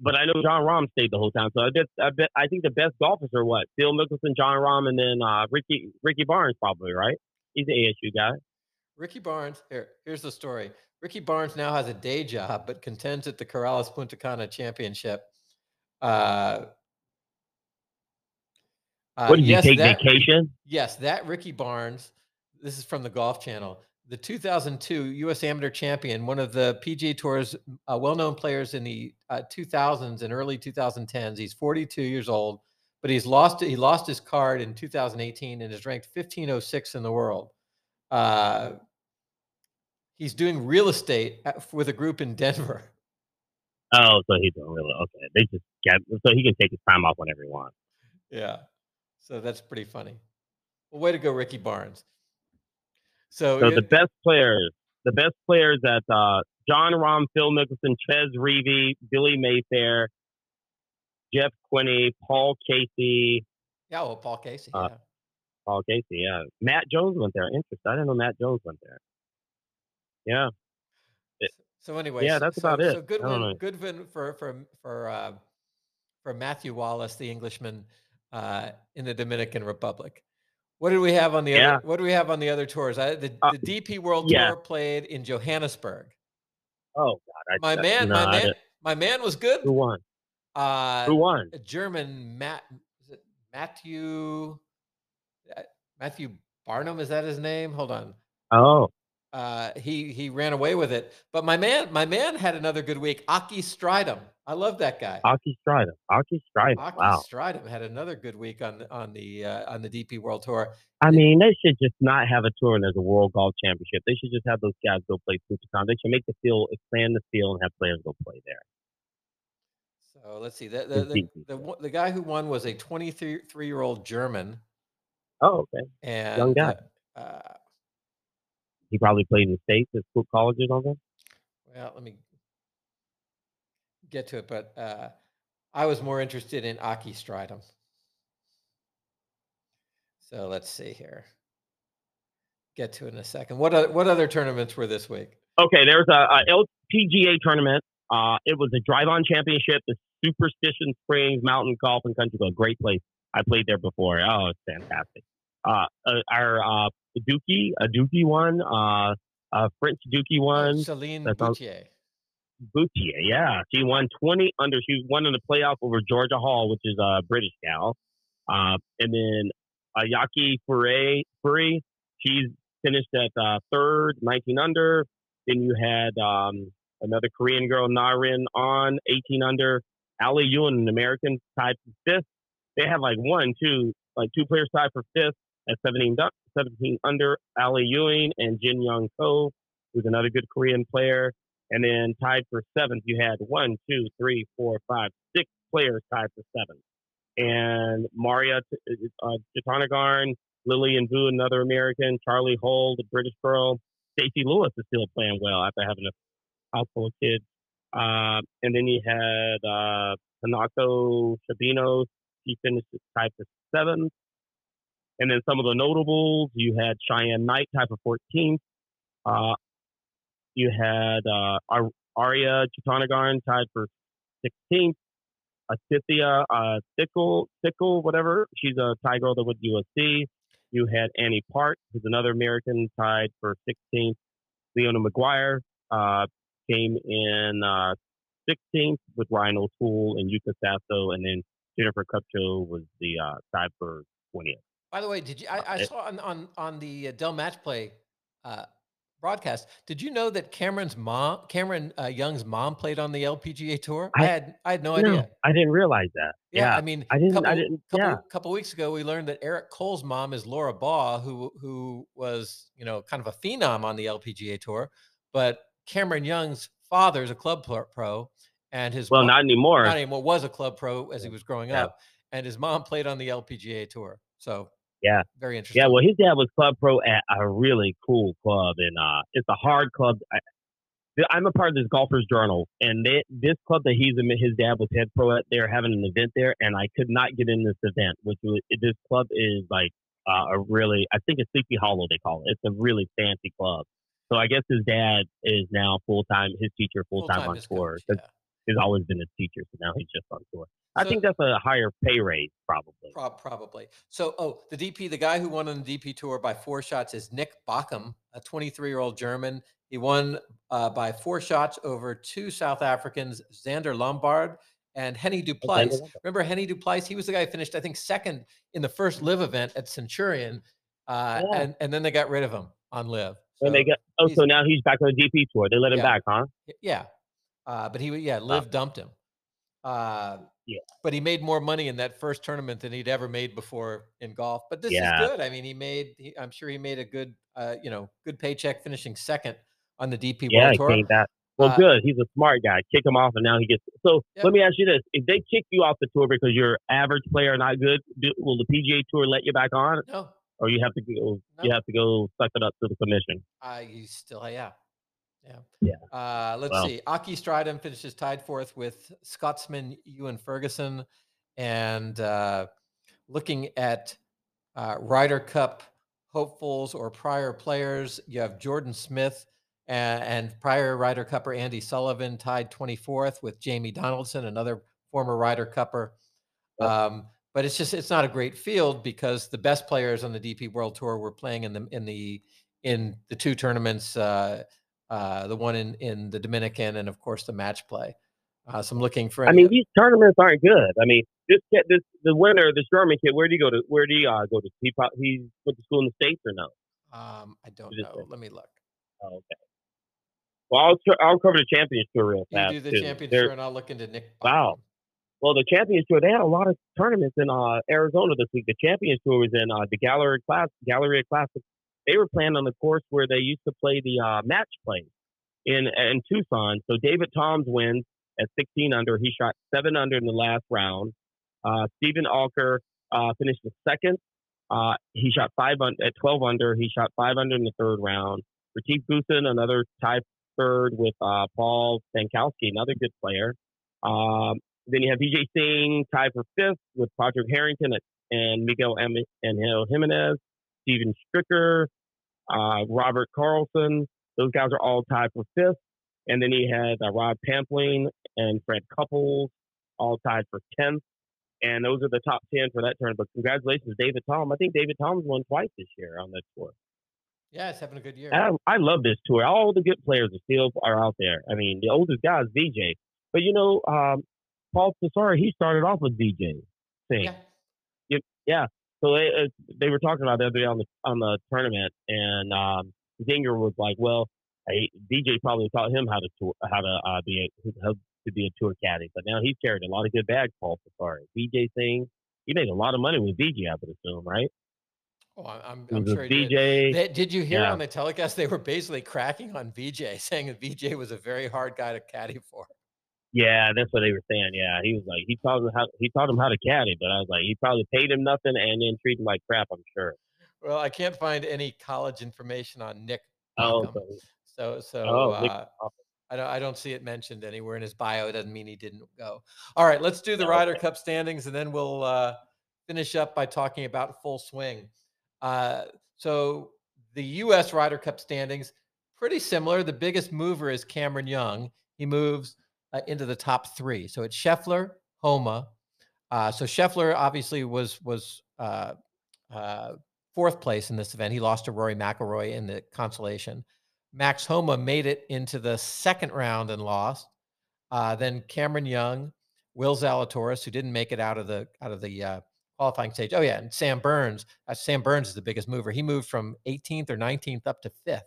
Speaker 2: But I know Jon Rahm stayed the whole time. So I bet I bet I think the best golfers are what? Phil Mickelson, Jon Rahm, and then uh, Ricky Ricky Barnes probably, right? He's an ASU guy.
Speaker 1: Ricky Barnes. Here, here's the story. Ricky Barnes now has a day job, but contends at the Corales Punta Cana Championship. Uh, uh,
Speaker 2: What did
Speaker 1: yes,
Speaker 2: he take
Speaker 1: that-
Speaker 2: vacation?
Speaker 1: Yes, that Ricky Barnes. This is from the Golf Channel. The 2002 U.S. Amateur Champion, one of the PGA Tour's uh, well-known players in the uh, 2000s and early 2010s. He's 42 years old, but he's lost. He lost his card in 2018 and is ranked 1506 in the world. Uh, he's doing real estate at, with a group in Denver.
Speaker 2: Oh, so he's doing really okay. They just get so he can take his time off whenever he wants.
Speaker 1: Yeah. So that's pretty funny. Well, way to go, Ricky Barnes. So,
Speaker 2: So
Speaker 1: you-
Speaker 2: the best players, the best players at uh, Jon Rahm, Phil Mickelson, Chez Reavie, Billy Mayfair, Jeff Quinney, Paul Casey,
Speaker 1: yeah, well, Paul Casey.
Speaker 2: Uh,
Speaker 1: yeah.
Speaker 2: Paul Casey, yeah. Matt Jones went there. Interesting. I didn't know Matt Jones went there. Yeah.
Speaker 1: So anyway,
Speaker 2: Yeah, that's
Speaker 1: so,
Speaker 2: about it.
Speaker 1: So good
Speaker 2: I
Speaker 1: win, good win for for for uh, for Matthew Wallace, the Englishman uh, in the Dominican Republic. What did we have on the
Speaker 2: Yeah.
Speaker 1: other? What do we have on the other tours? I, the,
Speaker 2: Uh,
Speaker 1: the DP World
Speaker 2: yeah.
Speaker 1: Tour played in Johannesburg.
Speaker 2: Oh God, I,
Speaker 1: My man, my man, my man was good.
Speaker 2: Who won?
Speaker 1: Uh,
Speaker 2: Who won?
Speaker 1: a German Matt is it Matthew Matthew Barnum is that his name? Hold on.
Speaker 2: Oh,
Speaker 1: Uh, he he ran away with it. But my man, my man had another good week. Aki Stridham. I love that guy.
Speaker 2: Aki Stridham. Aki Stridham.
Speaker 1: Aki
Speaker 2: Wow.
Speaker 1: Stridham had another good week on the- on the uh, on the DP World Tour.
Speaker 2: I mean, they should just not have a tour and there's a World Golf Championship. They should just have those guys go play Punta They should make the field, expand the field, and have players go play there.
Speaker 1: So let's see. The the the,
Speaker 2: DP.
Speaker 1: the, the guy who won was a 23 year old German,
Speaker 2: Oh, okay.
Speaker 1: and
Speaker 2: guy.
Speaker 1: Uh, uh,
Speaker 2: He probably played in the states at school colleges or something.
Speaker 1: well, let me get to it. But uh, I was more interested in Aki Stridham. So let's see here. Get to it in a second. What what other tournaments were this week?
Speaker 2: Okay, there's a, a LPGA tournament. Uh, it was a drive-on championship. The Superstition Springs Mountain Golf and Country Club, great place. I played there before. Oh, it's fantastic. Uh, uh, our uh, Dookie, a Dookie won. Uh, uh, French Dookie
Speaker 1: Oh,
Speaker 2: won.
Speaker 1: Celine
Speaker 2: that's
Speaker 1: Boutier.
Speaker 2: Boutier, yeah, she won 20 under. She won in the playoff over Georgia Hall, which is a British gal. Uh, and then Ayaka Furue, Furue, she's finished at uh, third, 19 under. Then you had um, another Korean girl, Narin, on 18 under. Ally Ewing, an American, tied for fifth. They have like one, two, like two players tied for fifth at 17, 17 under. Ally Ewing and Jin Young Ko, who's another good Korean player. And then tied for seventh, you had one, two, three, four, five, six players tied for seventh. And Maria uh, Jutanugarn, Lillian Vu, another American, Charlie Hull, the British girl, Stacy Lewis is still playing well after having a house full of kids. Uh, and then you had uh, Hinako Shibuno. She finished tied for seventh. And then some of the notables, you had Cheyenne Knight, type of 14th. Uh, you had uh, Ar- Ariya Jutanugarn, tied for 16th. Cynthia uh, Thickle, Thickle, whatever. She's a tie girl that went USC. You had Annie Park, who's another American, tied for 16th. Leona Maguire uh, came in uh, 16th with Ryann O'Toole and Yuka Saso, and then Jennifer Kupcho was the uh, tied for 20th.
Speaker 1: By the way, did you? I, I saw on on on the uh, Dell Match Play uh, broadcast. Did you know that Cameron's mom, Cameron uh, Young's mom, played on the LPGA tour? I, I had I had no, no, idea.
Speaker 2: I didn't realize that.
Speaker 1: Yeah,
Speaker 2: yeah.
Speaker 1: I mean,
Speaker 2: I didn't. Couple, I didn't.
Speaker 1: Couple,
Speaker 2: yeah.
Speaker 1: couple weeks ago, we learned that Eric Cole's mom is Laura Baugh, who who was you know kind of a phenom on the LPGA tour, but Cameron Young's father is a club pro, and his
Speaker 2: well, mom, not anymore.
Speaker 1: Not anymore. Was a club pro as he was growing yeah. up, and his mom played on the LPGA tour. So
Speaker 2: yeah,
Speaker 1: very interesting.
Speaker 2: Yeah, well, his dad was club pro at a really cool club, and uh, it's a hard club. I, I'm a part of this golfers journal, and they, this club that he's in, his dad was head pro at. They're having an event there, and I could not get in this event. Which was, this club is like uh, a really, I think it's Sleepy Hollow they call it. It's a really fancy club. So I guess his dad is now full time, his teacher full time on tour. Coach, yeah. He's always been a teacher, so now he's just on tour. I think that's a higher pay rate, probably.
Speaker 1: probably. So, oh, the DP, the guy who won on the DP tour by four shots is Nick Bachem, a 23 year old German. He won uh, by four shots over two South Africans, Zander Lombard and Hennie du Plessis. Remember Hennie du Plessis? He was the guy who finished, I think, second in the first LIV event at Centurion, uh, yeah. and and then they got rid of him on LIV.
Speaker 2: So and they got oh, so now he's back on the DP tour. They let him
Speaker 1: yeah,
Speaker 2: back, huh?
Speaker 1: Yeah, uh, but he yeah, LIV dumped him. Uh, yeah. But he made more money in that first tournament than he'd ever made before in golf. But this yeah. is good. I mean, he made. He, I'm sure he made a good, uh, you know, good paycheck finishing second on the DP
Speaker 2: yeah,
Speaker 1: World Tour.
Speaker 2: Yeah, that. Well, uh, good. He's a smart guy. Kick him off, and now he gets. So let me ask you this: If they kick you off the tour because you're average player, not good, do, will the PGA Tour let you back on?
Speaker 1: No.
Speaker 2: Or you have to go. No. You have to go suck it up to the commission.
Speaker 1: Uh, you still, yeah. Yeah.
Speaker 2: Yeah.
Speaker 1: Uh, let's see. Aki Stridham finishes tied fourth with Scotsman Ewen Ferguson. And uh, looking at uh, Ryder Cup hopefuls or prior players, you have Jordan Smith and, and prior Ryder Cupper Andy Sullivan tied 24th with Jamie Donaldson, another former Ryder Cupper. Um, but it's just it's not a great field because the best players on the DP World Tour were playing in the in the in the two tournaments. Uh, uh, the one in in the Dominican, and of course the match play. Uh, so I'm looking for.
Speaker 2: I mean, these tournaments aren't good. I mean, this kid, this the winner, this German kid. Where do you go to? Where do you uh, go to? He he went to school in the states or no?
Speaker 1: Um, I don't know. Let me look.
Speaker 2: Oh, okay. Well, I'll I'll cover the Champions Tour real fast.
Speaker 1: You do the too. Champions Tour, and I'll look into Nick.
Speaker 2: Wow. Well, the Champions Tour, they had a lot of tournaments in uh, Arizona this week. The Champions Tour was in uh, the Gallery Class, Galleria Classic. They were playing on the course where they used to play the uh, match play in in Tucson. So David Toms wins at 16 under. He shot seven under in the last round. Uh, Steven Alker uh, finished second. Uh, he shot five un- at 12 under. He shot five under in the third round. Retief Goosen, another tie third with uh, Paul Stankowski, another good player. Um, then you have Vijay Singh tied for fifth with Padraig Harrington and Miguel M- Angel Jimenez, Steven Stricker, uh, Robert Karlsson, those guys are all tied for fifth. And then he had uh, Rod Pampling and Fred Couples, all tied for 10th. And those are the top 10 for that tournament. But congratulations, David Tom. I think David Tom's won twice this year on that tour.
Speaker 1: Yeah, it's having a good year.
Speaker 2: I, I, love this tour. All the good players are still are out there. I mean, the oldest guy is VJ. But, you know, um, Paul Tesori, he started off with VJ. Thing. Yeah. yeah. So they, uh, they were talking about the other day on the on the tournament, and um, Zinger was like, "Well, hey, DJ probably taught him how to tour, how to uh, be a, how to be a tour caddy, but now he's carried a lot of good bags. Paul Tesori, DJ thing, he made a lot of money with DJ, I would assume, right?
Speaker 1: Oh, I'm, I'm sure DJ. Did. did you hear yeah. on the telecast they were basically cracking on VJ, saying that VJ was a very hard guy to caddy for.
Speaker 2: Yeah, that's what they were saying. Yeah, he was like he taught him how he taught him how to caddy, but I was like he probably paid him nothing and then treated him like crap. I'm sure.
Speaker 1: Well, I can't find any college information on Nick.
Speaker 2: Oh,
Speaker 1: so so oh, uh, I don't I don't see it mentioned anywhere in his bio. It doesn't mean he didn't go. All right, let's do the Ryder Cup standings, and then we'll uh, finish up by talking about full swing. Uh, so the U.S. Ryder Cup standings pretty similar. The biggest mover is Cameron Young. He moves uh, into the top three. So it's Scheffler, Homa. Uh, so Scheffler obviously was was uh, uh, fourth place in this event. He lost to Rory McIlroy in the consolation. Max Homa made it into the second round and lost. Uh, then Cameron Young, Will Zalatoris, who didn't make it out of the out of the uh, qualifying stage. Oh yeah, and Sam Burns. Sam Burns is the biggest mover. He moved from 18th or 19th up to fifth.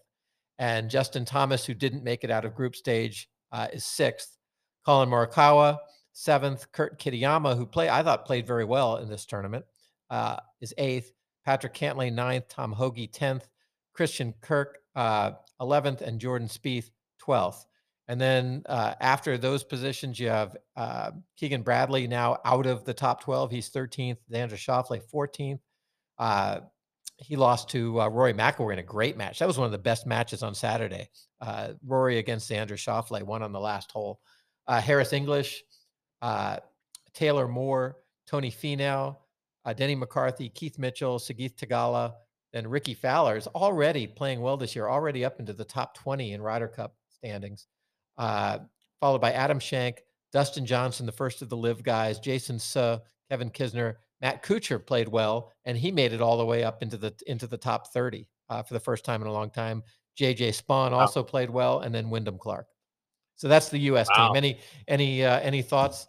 Speaker 1: And Justin Thomas, who didn't make it out of group stage, is sixth. Collin Morikawa, seventh. Kurt Kitayama, who play I thought played very well in this tournament, uh, is eighth. Patrick Cantlay ninth. Tom Hoge tenth. Christian Kirk uh, eleventh, and Jordan Spieth twelfth. And then uh, after those positions, you have uh, Keegan Bradley now out of the top 12. He's 13th. Xander Schauffele 14th. Uh, he lost to uh, Rory McIlroy in a great match. That was one of the best matches on Saturday. Uh, Rory against Xander Schauffele won on the last hole. Uh, Harris English, Taylor Moore, Tony Finau, Denny McCarthy, Keith Mitchell, Sahith Theegala, and Rickie Fowler is already playing well this year, already up into the top 20 in Ryder Cup standings uh, followed by Adam Schenk, Dustin Johnson, the first of the LIV guys, Jason Suh, Kevin Kisner, Matt Kuchar played well, and he made it all the way up into the into the top 30 uh, for the first time in a long time. JJ Spaun wow. also played well, and then Wyndham Clark. So that's the U.S. Wow. team. Any any uh, any thoughts?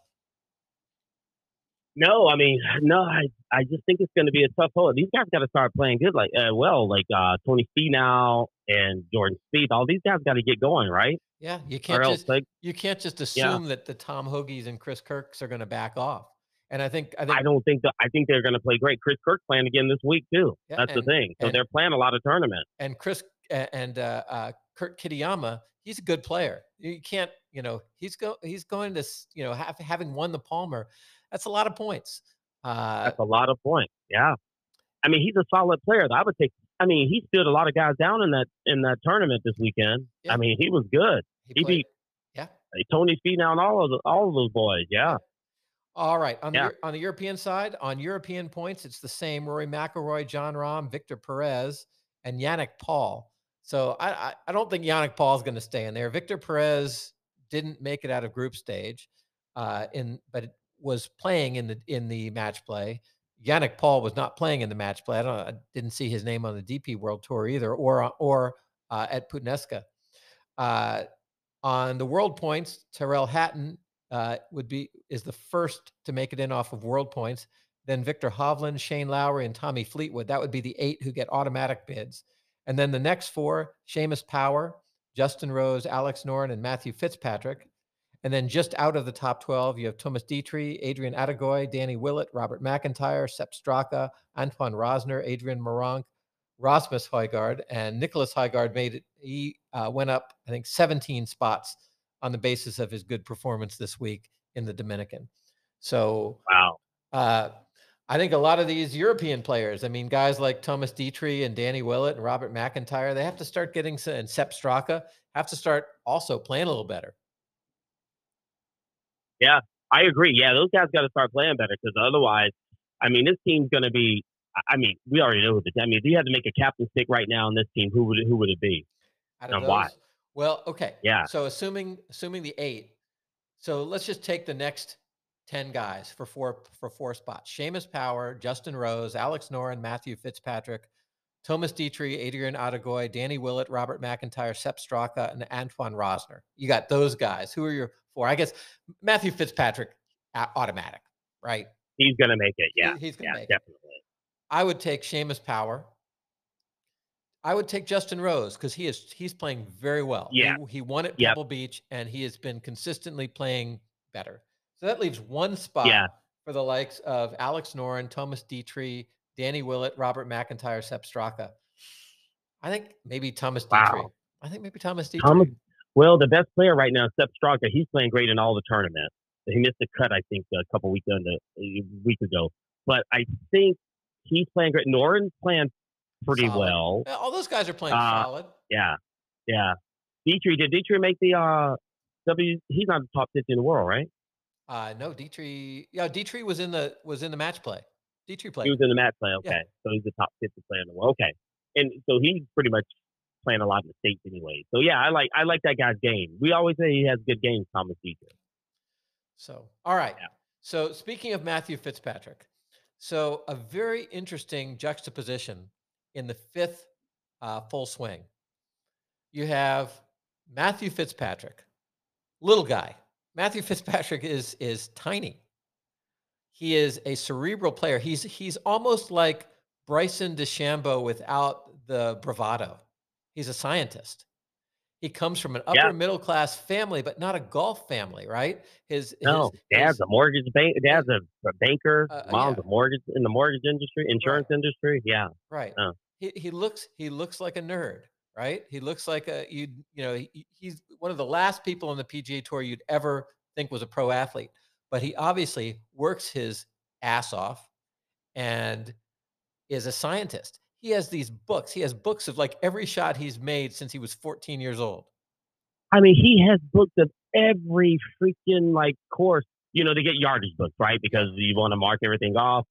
Speaker 2: No, I mean, no, I, I just think it's going to be a tough hole. These guys got to start playing good, like uh, well, like uh, Tony Finau and Jordan Spieth. All these guys got to get going, right?
Speaker 1: Yeah, you can't just like, you can't just assume yeah. that the Tom Hoges and Chris Kirks are going to back off. And I think I think
Speaker 2: I don't think that I think they're going to play great. Chris Kirk playing again this week too. Yeah, That's and, the thing. So and, they're playing a lot of tournaments.
Speaker 1: And Chris and uh, uh, Kurt Kitayama, he's a good player. You can't, you know, he's go he's going to, you know, have, having won the Palmer, that's a lot of points.
Speaker 2: Uh, that's a lot of points. Yeah, I mean, he's a solid player. I would take I mean, he stood a lot of guys down in that in that tournament this weekend. Yeah. I mean, he was good. He, he beat
Speaker 1: yeah
Speaker 2: Tony Finau and all of the, all of those boys. Yeah.
Speaker 1: All right. On yeah. the on the European side, on European points, it's the same: Rory McIlroy, Jon Rahm, Victor Perez, and Yannick Paul. So I I, don't think Yannick Paul is going to stay in there. Victor Perez didn't make it out of group stage, uh, in but was playing in the in the match play. Yannick Paul was not playing in the match play. I don't. I didn't see his name on the DP World Tour either, or or uh, at Putneska. Uh, on the world points, Tyrrell Hatton uh, would be is the first to make it in off of world points. Then Viktor Hovland, Shane Lowry, and Tommy Fleetwood. That would be the eight who get automatic bids. And then the next four: Seamus Power, Justin Rose, Alex Noren, and Matthew Fitzpatrick. And then just out of the top 12, you have Thomas Detry, Adrian Otaegui, Danny Willett, Robert McIntyre, Sepp Straka, Antoine Rozner, Adrian Meronk, Rasmus Højgaard, and Nicholas Højgaard made it. He uh, went up, I think, 17 spots on the basis of his good performance this week in the Dominican. So,
Speaker 2: wow.
Speaker 1: Uh, I think a lot of these European players, I mean, guys like Thomas Detry and Danny Willett and Robert McIntyre, they have to start getting, some, and Sepp Straka have to start also playing a little better.
Speaker 2: Yeah, I agree. Yeah, those guys got to start playing better because otherwise, I mean, this team's going to be. I mean, we already know who the. I mean, if you had to make a captain pick right now on this team, who would it, who would it be?
Speaker 1: and those, why? Well, okay. Yeah. So assuming assuming the eight, so let's just take the next ten guys for four for four spots: Seamus Power, Justin Rose, Alex Noren, Matthew Fitzpatrick, Thomas Detry, Adrian Otaegui, Danny Willett, Robert McIntyre, Sepp Straka, and Antoine Rozner. You got those guys. Who are your four? I guess Matthew Fitzpatrick, automatic, right?
Speaker 2: He's going to make it. Yeah.
Speaker 1: He, he's going
Speaker 2: to yeah,
Speaker 1: make
Speaker 2: definitely.
Speaker 1: it. I would take Seamus Power. I would take Justin Rose because he is he's playing very well.
Speaker 2: Yeah.
Speaker 1: He, he won at Pebble Beach and he has been consistently playing better. So that leaves one spot yeah. for the likes of Alex Noren, Thomas Detry, Danny Willett, Robert McIntyre, Sepp Straka. I think maybe Thomas wow. I think maybe Thomas Detry.
Speaker 2: Thomas, Well, the best player right now Sepp Straka. He's playing great in all the tournaments. He missed a cut, I think, a couple weeks a week ago. But I think he's playing great. Noren's playing pretty
Speaker 1: solid.
Speaker 2: well.
Speaker 1: Yeah, all those guys are playing uh, solid.
Speaker 2: Yeah, yeah. Dietrich did Dietrich make the uh W? He's not the top fifty in the world, right?
Speaker 1: Uh no, Dietrich. Yeah, Dietrich was in the was in the match play. Dietrich played.
Speaker 2: He was in the match play. Okay, yeah. so he's the top fifty player in the world. Okay, and so he's pretty much playing a lot in the states anyway. So yeah, I like I like that guy's game. We always say he has good games, Thomas Dietrich.
Speaker 1: So all right. Yeah. So speaking of Matthew Fitzpatrick, so a very interesting juxtaposition in the fifth uh, full swing. You have Matthew Fitzpatrick, little guy. Matthew Fitzpatrick is is tiny. He is a cerebral player. He's he's almost like Bryson DeChambeau without the bravado. He's a scientist. He comes from an upper yeah. middle class family, but not a golf family, right? His
Speaker 2: no,
Speaker 1: his,
Speaker 2: dad's his, a mortgage bank. Dad's a, a banker. Uh, mom's yeah. a mortgage in the mortgage industry, insurance right. industry. Yeah,
Speaker 1: right. Uh. He he looks he looks like a nerd, right? He looks like a you you know he, he's one of the last people on the PGA Tour you'd ever think was a pro athlete, but he obviously works his ass off and is a scientist he has these books. He has books of like every shot he's made since he was 14 years old.
Speaker 2: I mean, he has books of every freaking like course, you know, to get yardage books, right? Because you want to mark everything off.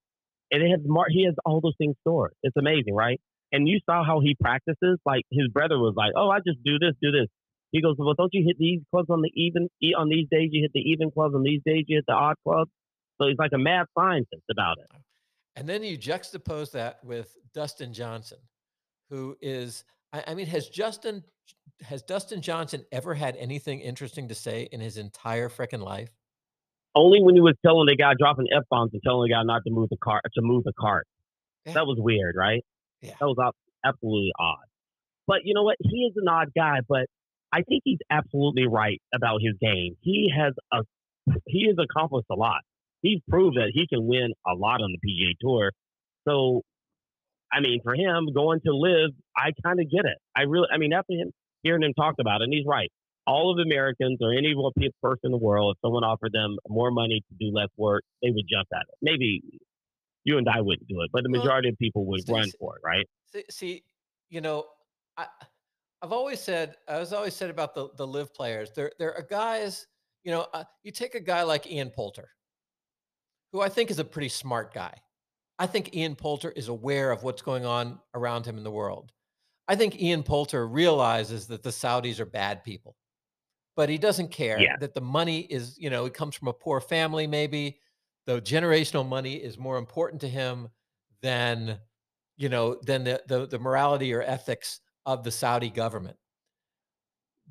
Speaker 2: And it has mar- he has all those things stored. It's amazing, right? And you saw how he practices. Like his brother was like, "Oh, I just do this, do this." He goes, "Well, don't you hit these clubs on the even on these days? You hit the even clubs on these days. You hit the odd clubs." So he's like a mad scientist about it.
Speaker 1: And then you juxtapose that with Dustin Johnson, who is, I, I mean, has Justin, has Dustin Johnson ever had anything interesting to say in his entire freaking life?
Speaker 2: Only when he was telling the guy dropping f bombs and telling the guy not to move the cart to move the cart. Yeah. That was weird, right? Yeah. That was absolutely odd. But you know what? He is an odd guy, but I think he's absolutely right about his game. He has a he has accomplished a lot he's proved that he can win a lot on the PGA Tour. So, I mean, for him going to LIV, I kind of get it. I really, I mean, after him hearing him talk about it, and he's right. All of Americans or any person in the world, if someone offered them more money to do less work, they would jump at it. Maybe you and I wouldn't do it, but the majority well, of people would see, run for it, right?
Speaker 1: See, see you know, I, I've always said, I was always said about the the LIV players. There, there are guys. You know, uh, you take a guy like Ian Poulter, who I think is a pretty smart guy. I think Ian Poulter is aware of what's going on around him in the world. I think Ian Poulter realizes that the Saudis are bad people, but he doesn't care yeah. that the money is, you know, it comes from a poor family, maybe. The generational money is more important to him than, you know, than the, the, the morality or ethics of the Saudi government.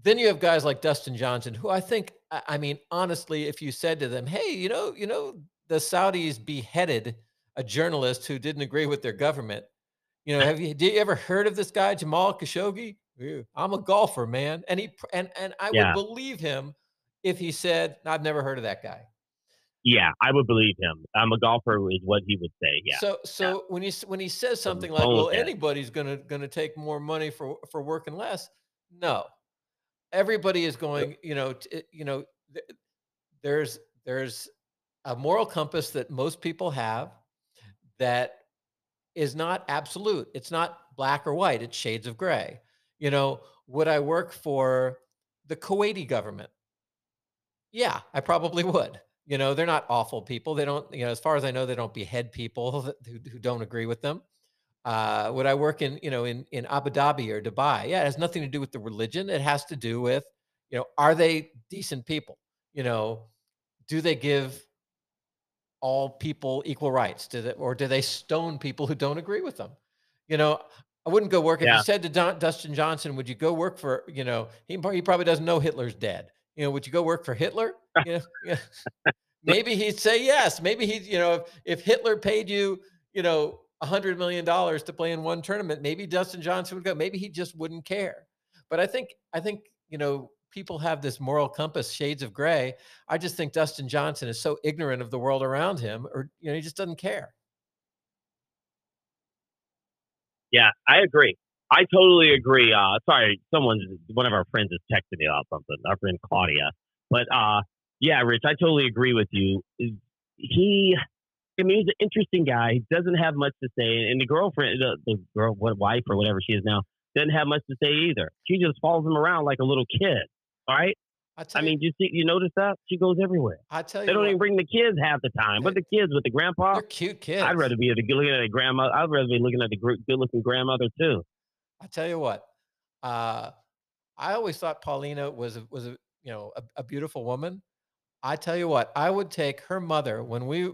Speaker 1: Then you have guys like Dustin Johnson, who I think, I mean, honestly, if you said to them, "Hey, you know, you know, the Saudis beheaded a journalist who didn't agree with their government. You know, have you did you ever heard of this guy Jamal Khashoggi? I'm a golfer, man, and he and and I yeah. would believe him if he said, "I've never heard of that guy."
Speaker 2: Yeah, I would believe him. I'm a golfer is what he would say. Yeah.
Speaker 1: So so
Speaker 2: yeah.
Speaker 1: when he when he says something like, "Well, anybody's gonna gonna take more money for for working less," no, everybody is going. You know, t- eh, you know, th- eh, there's there's a moral compass that most people have that is not absolute. It's not black or white, it's shades of gray. You know, would I work for the Kuwaiti government? Yeah, I probably would. You know, they're not awful people. They don't, you know, as far as I know, they don't behead people who, who don't agree with them. Uh, would I work in, you know, in, in Abu Dhabi or Dubai? Yeah, it has nothing to do with the religion. It has to do with, you know, are they decent people? You know, do they give all people equal rights? Do they, or do they stone people who don't agree with them? You know, I wouldn't go work. If yeah. you said to Don, Dustin Johnson, would you go work for, you know, he, he probably doesn't know Hitler's dead. You know, would you go work for Hitler? You know, yeah. maybe he'd say yes. Maybe he, you know, if, if Hitler paid you, you know, a hundred million dollars to play in one tournament, maybe Dustin Johnson would go. Maybe he just wouldn't care. But I think, I think, you know, people have this moral compass, shades of gray. I just think Dustin Johnson is so ignorant of the world around him, or you know, he just doesn't care.
Speaker 2: Yeah, I agree. I totally agree. Uh, sorry, someone, one of our friends is texting me about something. Our friend Claudia, but uh, yeah, Rich, I totally agree with you. He, I mean, he's an interesting guy. He doesn't have much to say, and the girlfriend, the, the girl, what wife or whatever she is now, doesn't have much to say either. She just follows him around like a little kid. All right. I, I mean, you see, you notice that she goes everywhere.
Speaker 1: I tell you,
Speaker 2: they don't
Speaker 1: what,
Speaker 2: even bring the kids half the time, but the kids with the grandpa,
Speaker 1: they're cute kids.
Speaker 2: I'd rather be looking at a grandma. I'd rather be looking at the good-looking grandmother too.
Speaker 1: I tell you what, uh, I always thought Paulina was a, was a you know a, a beautiful woman. I tell you what, I would take her mother when we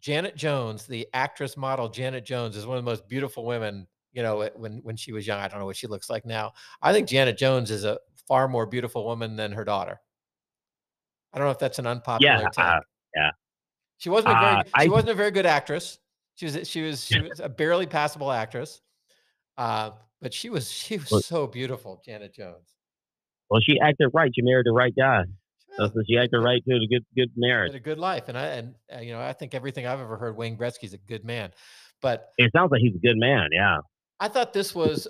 Speaker 1: Janet Jones, the actress model Janet Jones, is one of the most beautiful women. You know, when when she was young, I don't know what she looks like now. I think Janet Jones is a far more beautiful woman than her daughter. I don't know if that's an unpopular
Speaker 2: yeah, uh, yeah.
Speaker 1: She wasn't a very uh, she I, wasn't a very good actress. She was she was she was a barely passable actress. Uh, but she was she was well, so beautiful, Janet Jones.
Speaker 2: Well, she acted right. She married the right guy. So, so she acted right to a good good marriage.
Speaker 1: a good life, and I and uh, you know I think everything I've ever heard, Wayne Gretzky's a good man. But
Speaker 2: it sounds like he's a good man. Yeah.
Speaker 1: I thought this was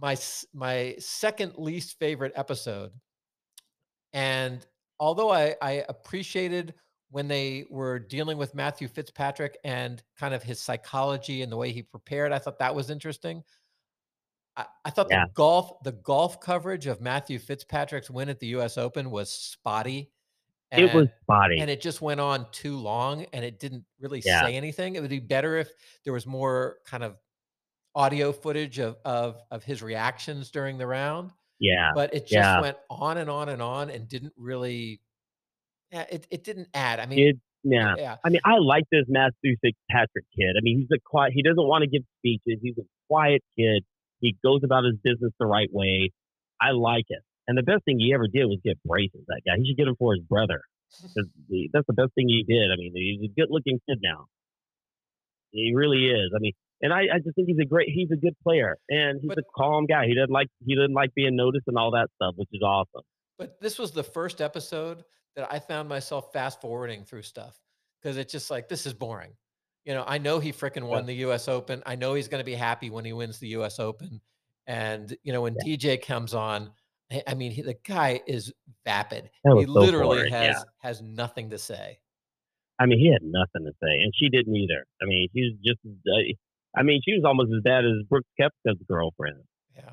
Speaker 1: my my second least favorite episode, and although I I appreciated when they were dealing with Matthew Fitzpatrick and kind of his psychology and the way he prepared, I thought that was interesting. I, I thought yeah. the golf the golf coverage of Matthew Fitzpatrick's win at the U.S. Open was spotty.
Speaker 2: And, it was spotty,
Speaker 1: and it just went on too long, and it didn't really yeah. say anything. It would be better if there was more kind of audio footage of of of his reactions during the round.
Speaker 2: Yeah,
Speaker 1: but it just
Speaker 2: yeah.
Speaker 1: went on and on and on, and didn't really. Yeah, it it didn't add. I mean,
Speaker 2: it, yeah. yeah. I mean, I like this Matthew Fitzpatrick kid. I mean, he's a quiet. He doesn't want to give speeches. He's a quiet kid. He goes about his business the right way. I like it. And the best thing he ever did was get braces. That guy, he should get him for his brother. That's the best thing he did. I mean, he's a good-looking kid now. He really is. I mean, and I, I just think he's a great. He's a good player, and he's but, a calm guy. He doesn't like he doesn't like being noticed and all that stuff, which is awesome.
Speaker 1: But this was the first episode that I found myself fast forwarding through stuff because it's just like this is boring. You know, I know he freaking won the U.S. Open. I know he's going to be happy when he wins the U.S. Open. And you know, when yeah. DJ comes on, I mean, he, the guy is vapid. He so literally boring. has yeah. has nothing to say.
Speaker 2: I mean, he had nothing to say, and she didn't either. I mean, she's just. Uh, I mean, she was almost as bad as Brooks Koepka's girlfriend.
Speaker 1: Yeah.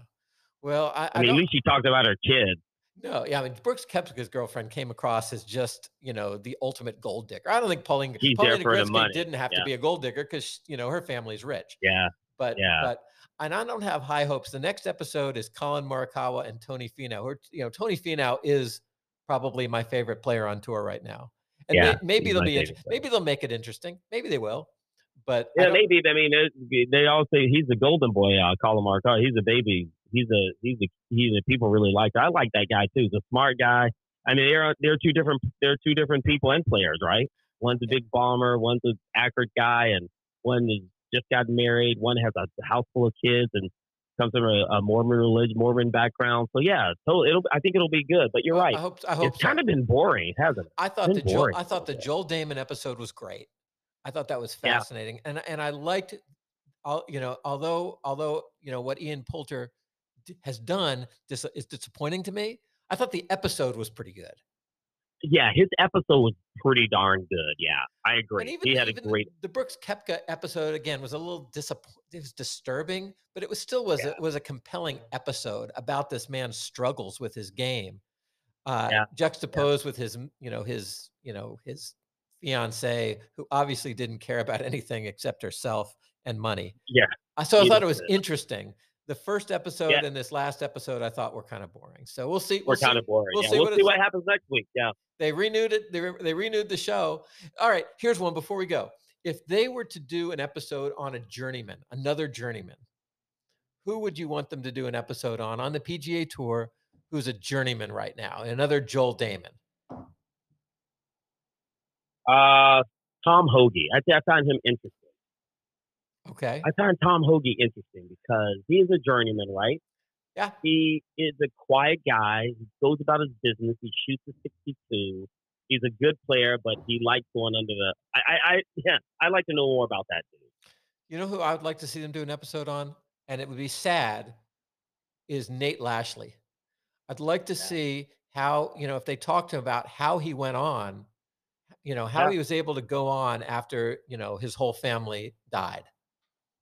Speaker 1: Well, I,
Speaker 2: I, I mean, at least she talked about her kids.
Speaker 1: No, yeah, I mean Brooks Koepka's girlfriend came across as just you know the ultimate gold digger. I don't think Pauline He's Pauline Gretzky didn't have yeah. to be a gold digger because you know her family's rich.
Speaker 2: Yeah,
Speaker 1: but
Speaker 2: yeah.
Speaker 1: but and I don't have high hopes. The next episode is Collin Morikawa and Tony Finau. Who you know Tony Finau is probably my favorite player on tour right now. And yeah, may, maybe they'll be maybe they'll make it interesting. Maybe they will. But
Speaker 2: yeah, I maybe. I mean, they all say he's the golden boy. Uh, Collin Morikawa. He's a baby he's a he's a he's a people really like. I like that guy too. He's a smart guy. I mean, they're they're two different they're two different people and players, right? One's a big bomber, one's an accurate guy, and one is just got married. One has a house full of kids and comes from a, a Mormon religion, Mormon background. So yeah, so it'll I think it'll be good. But you're right. I
Speaker 1: hope I hope
Speaker 2: it's so. kind of been boring, hasn't it?
Speaker 1: I thought the Joel, I thought the Joel Dahmen episode was great. I thought that was fascinating, yeah. and and I liked, you know, although although you know what Ian Poulter has done dis- is disappointing to me. I thought the episode was pretty good.
Speaker 2: Yeah, his episode was pretty darn good. Yeah, I agree.
Speaker 1: Even,
Speaker 2: he had a great.
Speaker 1: The, the Brooks Koepka episode again was a little disappointing. It was disturbing, but it was still was yeah. it was a compelling episode about this man's struggles with his game, uh, yeah. juxtaposed yeah. with his you know his you know his fiance who obviously didn't care about anything except herself and money.
Speaker 2: Yeah.
Speaker 1: So I thought it was interesting the first episode yeah. and this last episode I thought were kind of boring. So we'll see.
Speaker 2: We're
Speaker 1: we'll
Speaker 2: kind
Speaker 1: see,
Speaker 2: of boring. We'll yeah. see, we'll what, see what happens next week. Yeah.
Speaker 1: They renewed it. They, they renewed the show. All right. Here's one before we go. If they were to do an episode on a journeyman, another journeyman, who would you want them to do an episode on on the PGA Tour? Who's a journeyman right now? Another Joel Dahmen.
Speaker 2: Uh, Tom Hoge. I, I find him interesting.
Speaker 1: Okay.
Speaker 2: I find Tom Hoge interesting because he is a journeyman, right?
Speaker 1: Yeah.
Speaker 2: He is a quiet guy. He goes about his business. He shoots a 62. He's a good player, but he likes going under the. I, I, I yeah. I'd like to know more about that dude.
Speaker 1: You know who I would like to see them do an episode on, and it would be sad, is Nate Lashley. I'd like to yeah. see how, you know, if they talk to him about how he went on, you know, how yeah. he was able to go on after, you know, his whole family died.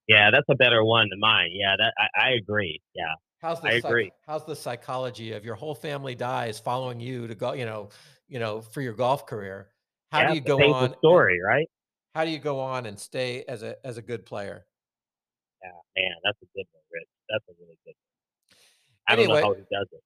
Speaker 2: Yeah, that's a better one than mine. Yeah, that I, I agree. Yeah.
Speaker 1: How's the I agree. How's the psychology of your whole family dies following you to go, you know, you know, for your golf career? How yeah, do you go on?
Speaker 2: Story, right?
Speaker 1: How do you go on and stay as a as a good player?
Speaker 2: Yeah, man, that's a good one, Rich. That's a really good one. I anyway, don't know how he does it.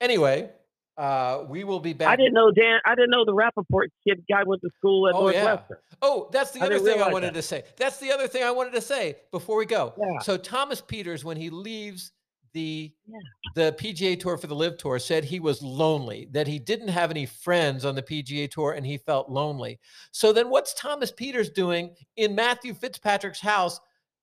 Speaker 1: Anyway, uh, we will be back.
Speaker 2: I didn't know Dan. I didn't know the Rapaport kid guy went to school at oh, Northwestern.
Speaker 1: Yeah. Oh, that's the I other thing I wanted that. to say. That's the other thing I wanted to say before we go. Yeah. So Thomas Pieters, when he leaves the yeah. the PGA Tour for the LIV Tour, said he was lonely, that he didn't have any friends on the PGA Tour, and he felt lonely. So then, what's Thomas Pieters doing in Matthew Fitzpatrick's house?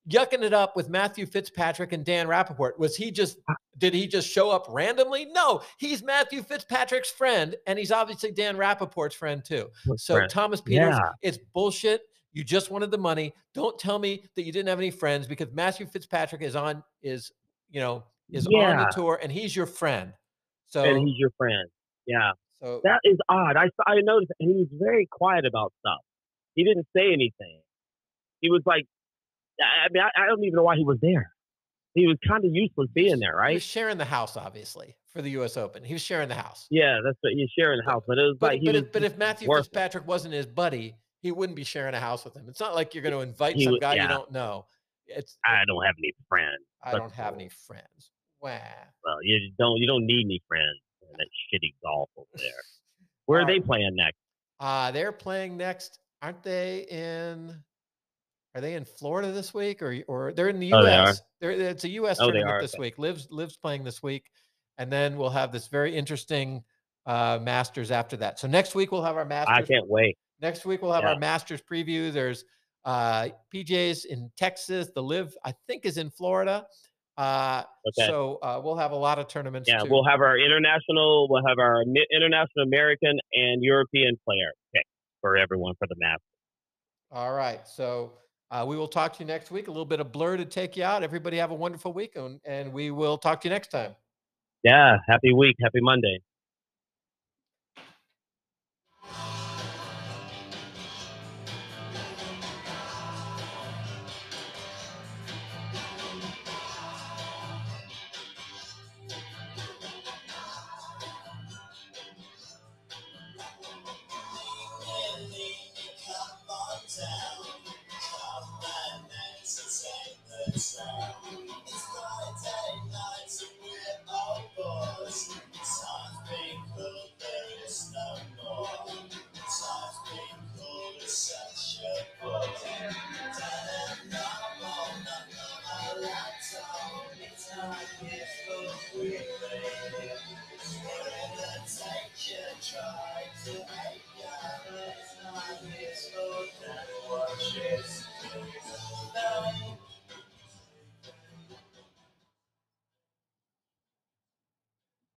Speaker 1: Yucking it up with Matthew Fitzpatrick and Dan Rapaport? Was he just uh did he just show up randomly? No, he's Matthew Fitzpatrick's friend, and he's obviously Dan Rapaport's friend too. So friend. Thomas Pieters, yeah. it's bullshit. You just wanted the money. Don't tell me that you didn't have any friends because Matthew Fitzpatrick is on is you know is yeah. on the tour and he's your friend. So
Speaker 2: and he's your friend. Yeah. So that is odd. I I noticed, and he was very quiet about stuff. He didn't say anything. He was like I mean, I, I don't even know why he was there. He was kind of useless being there, right? He
Speaker 1: was sharing the house, obviously, for the U.S. Open. He was sharing the house.
Speaker 2: Yeah, that's what he's sharing the house. But it was
Speaker 1: but,
Speaker 2: like
Speaker 1: but, if, but if Matthew Fitzpatrick wasn't his buddy, he wouldn't be sharing a house with him. It's not like you're going to invite he some guy yeah. you don't know. It's
Speaker 2: I don't have any friends.
Speaker 1: I don't have any friends. Wow.
Speaker 2: Well, you don't you don't need any friends in that shitty golf over there. Where are they playing next?
Speaker 1: Uh they're playing next, aren't they in are they in Florida this week, or or they're in the U.S.? Oh, they are. They're, it's a U.S. Oh, tournament this week. Lives LIV's playing this week, and then we'll have this very interesting uh, Masters after that. So next week we'll have our Masters.
Speaker 2: I can't wait.
Speaker 1: Next week we'll have yeah. our Masters preview. There's uh, PJs in Texas. The LIV I think is in Florida. Uh, okay. So uh, we'll have a lot of tournaments.
Speaker 2: Yeah, too. we'll have our international. We'll have our international American and European player pick for everyone for the Masters.
Speaker 1: All right. So uh, we will talk to you next week. A little bit of blur to take you out. Everybody have a wonderful week, and, and we will talk to you next time.
Speaker 2: Yeah. Happy week. Happy Monday.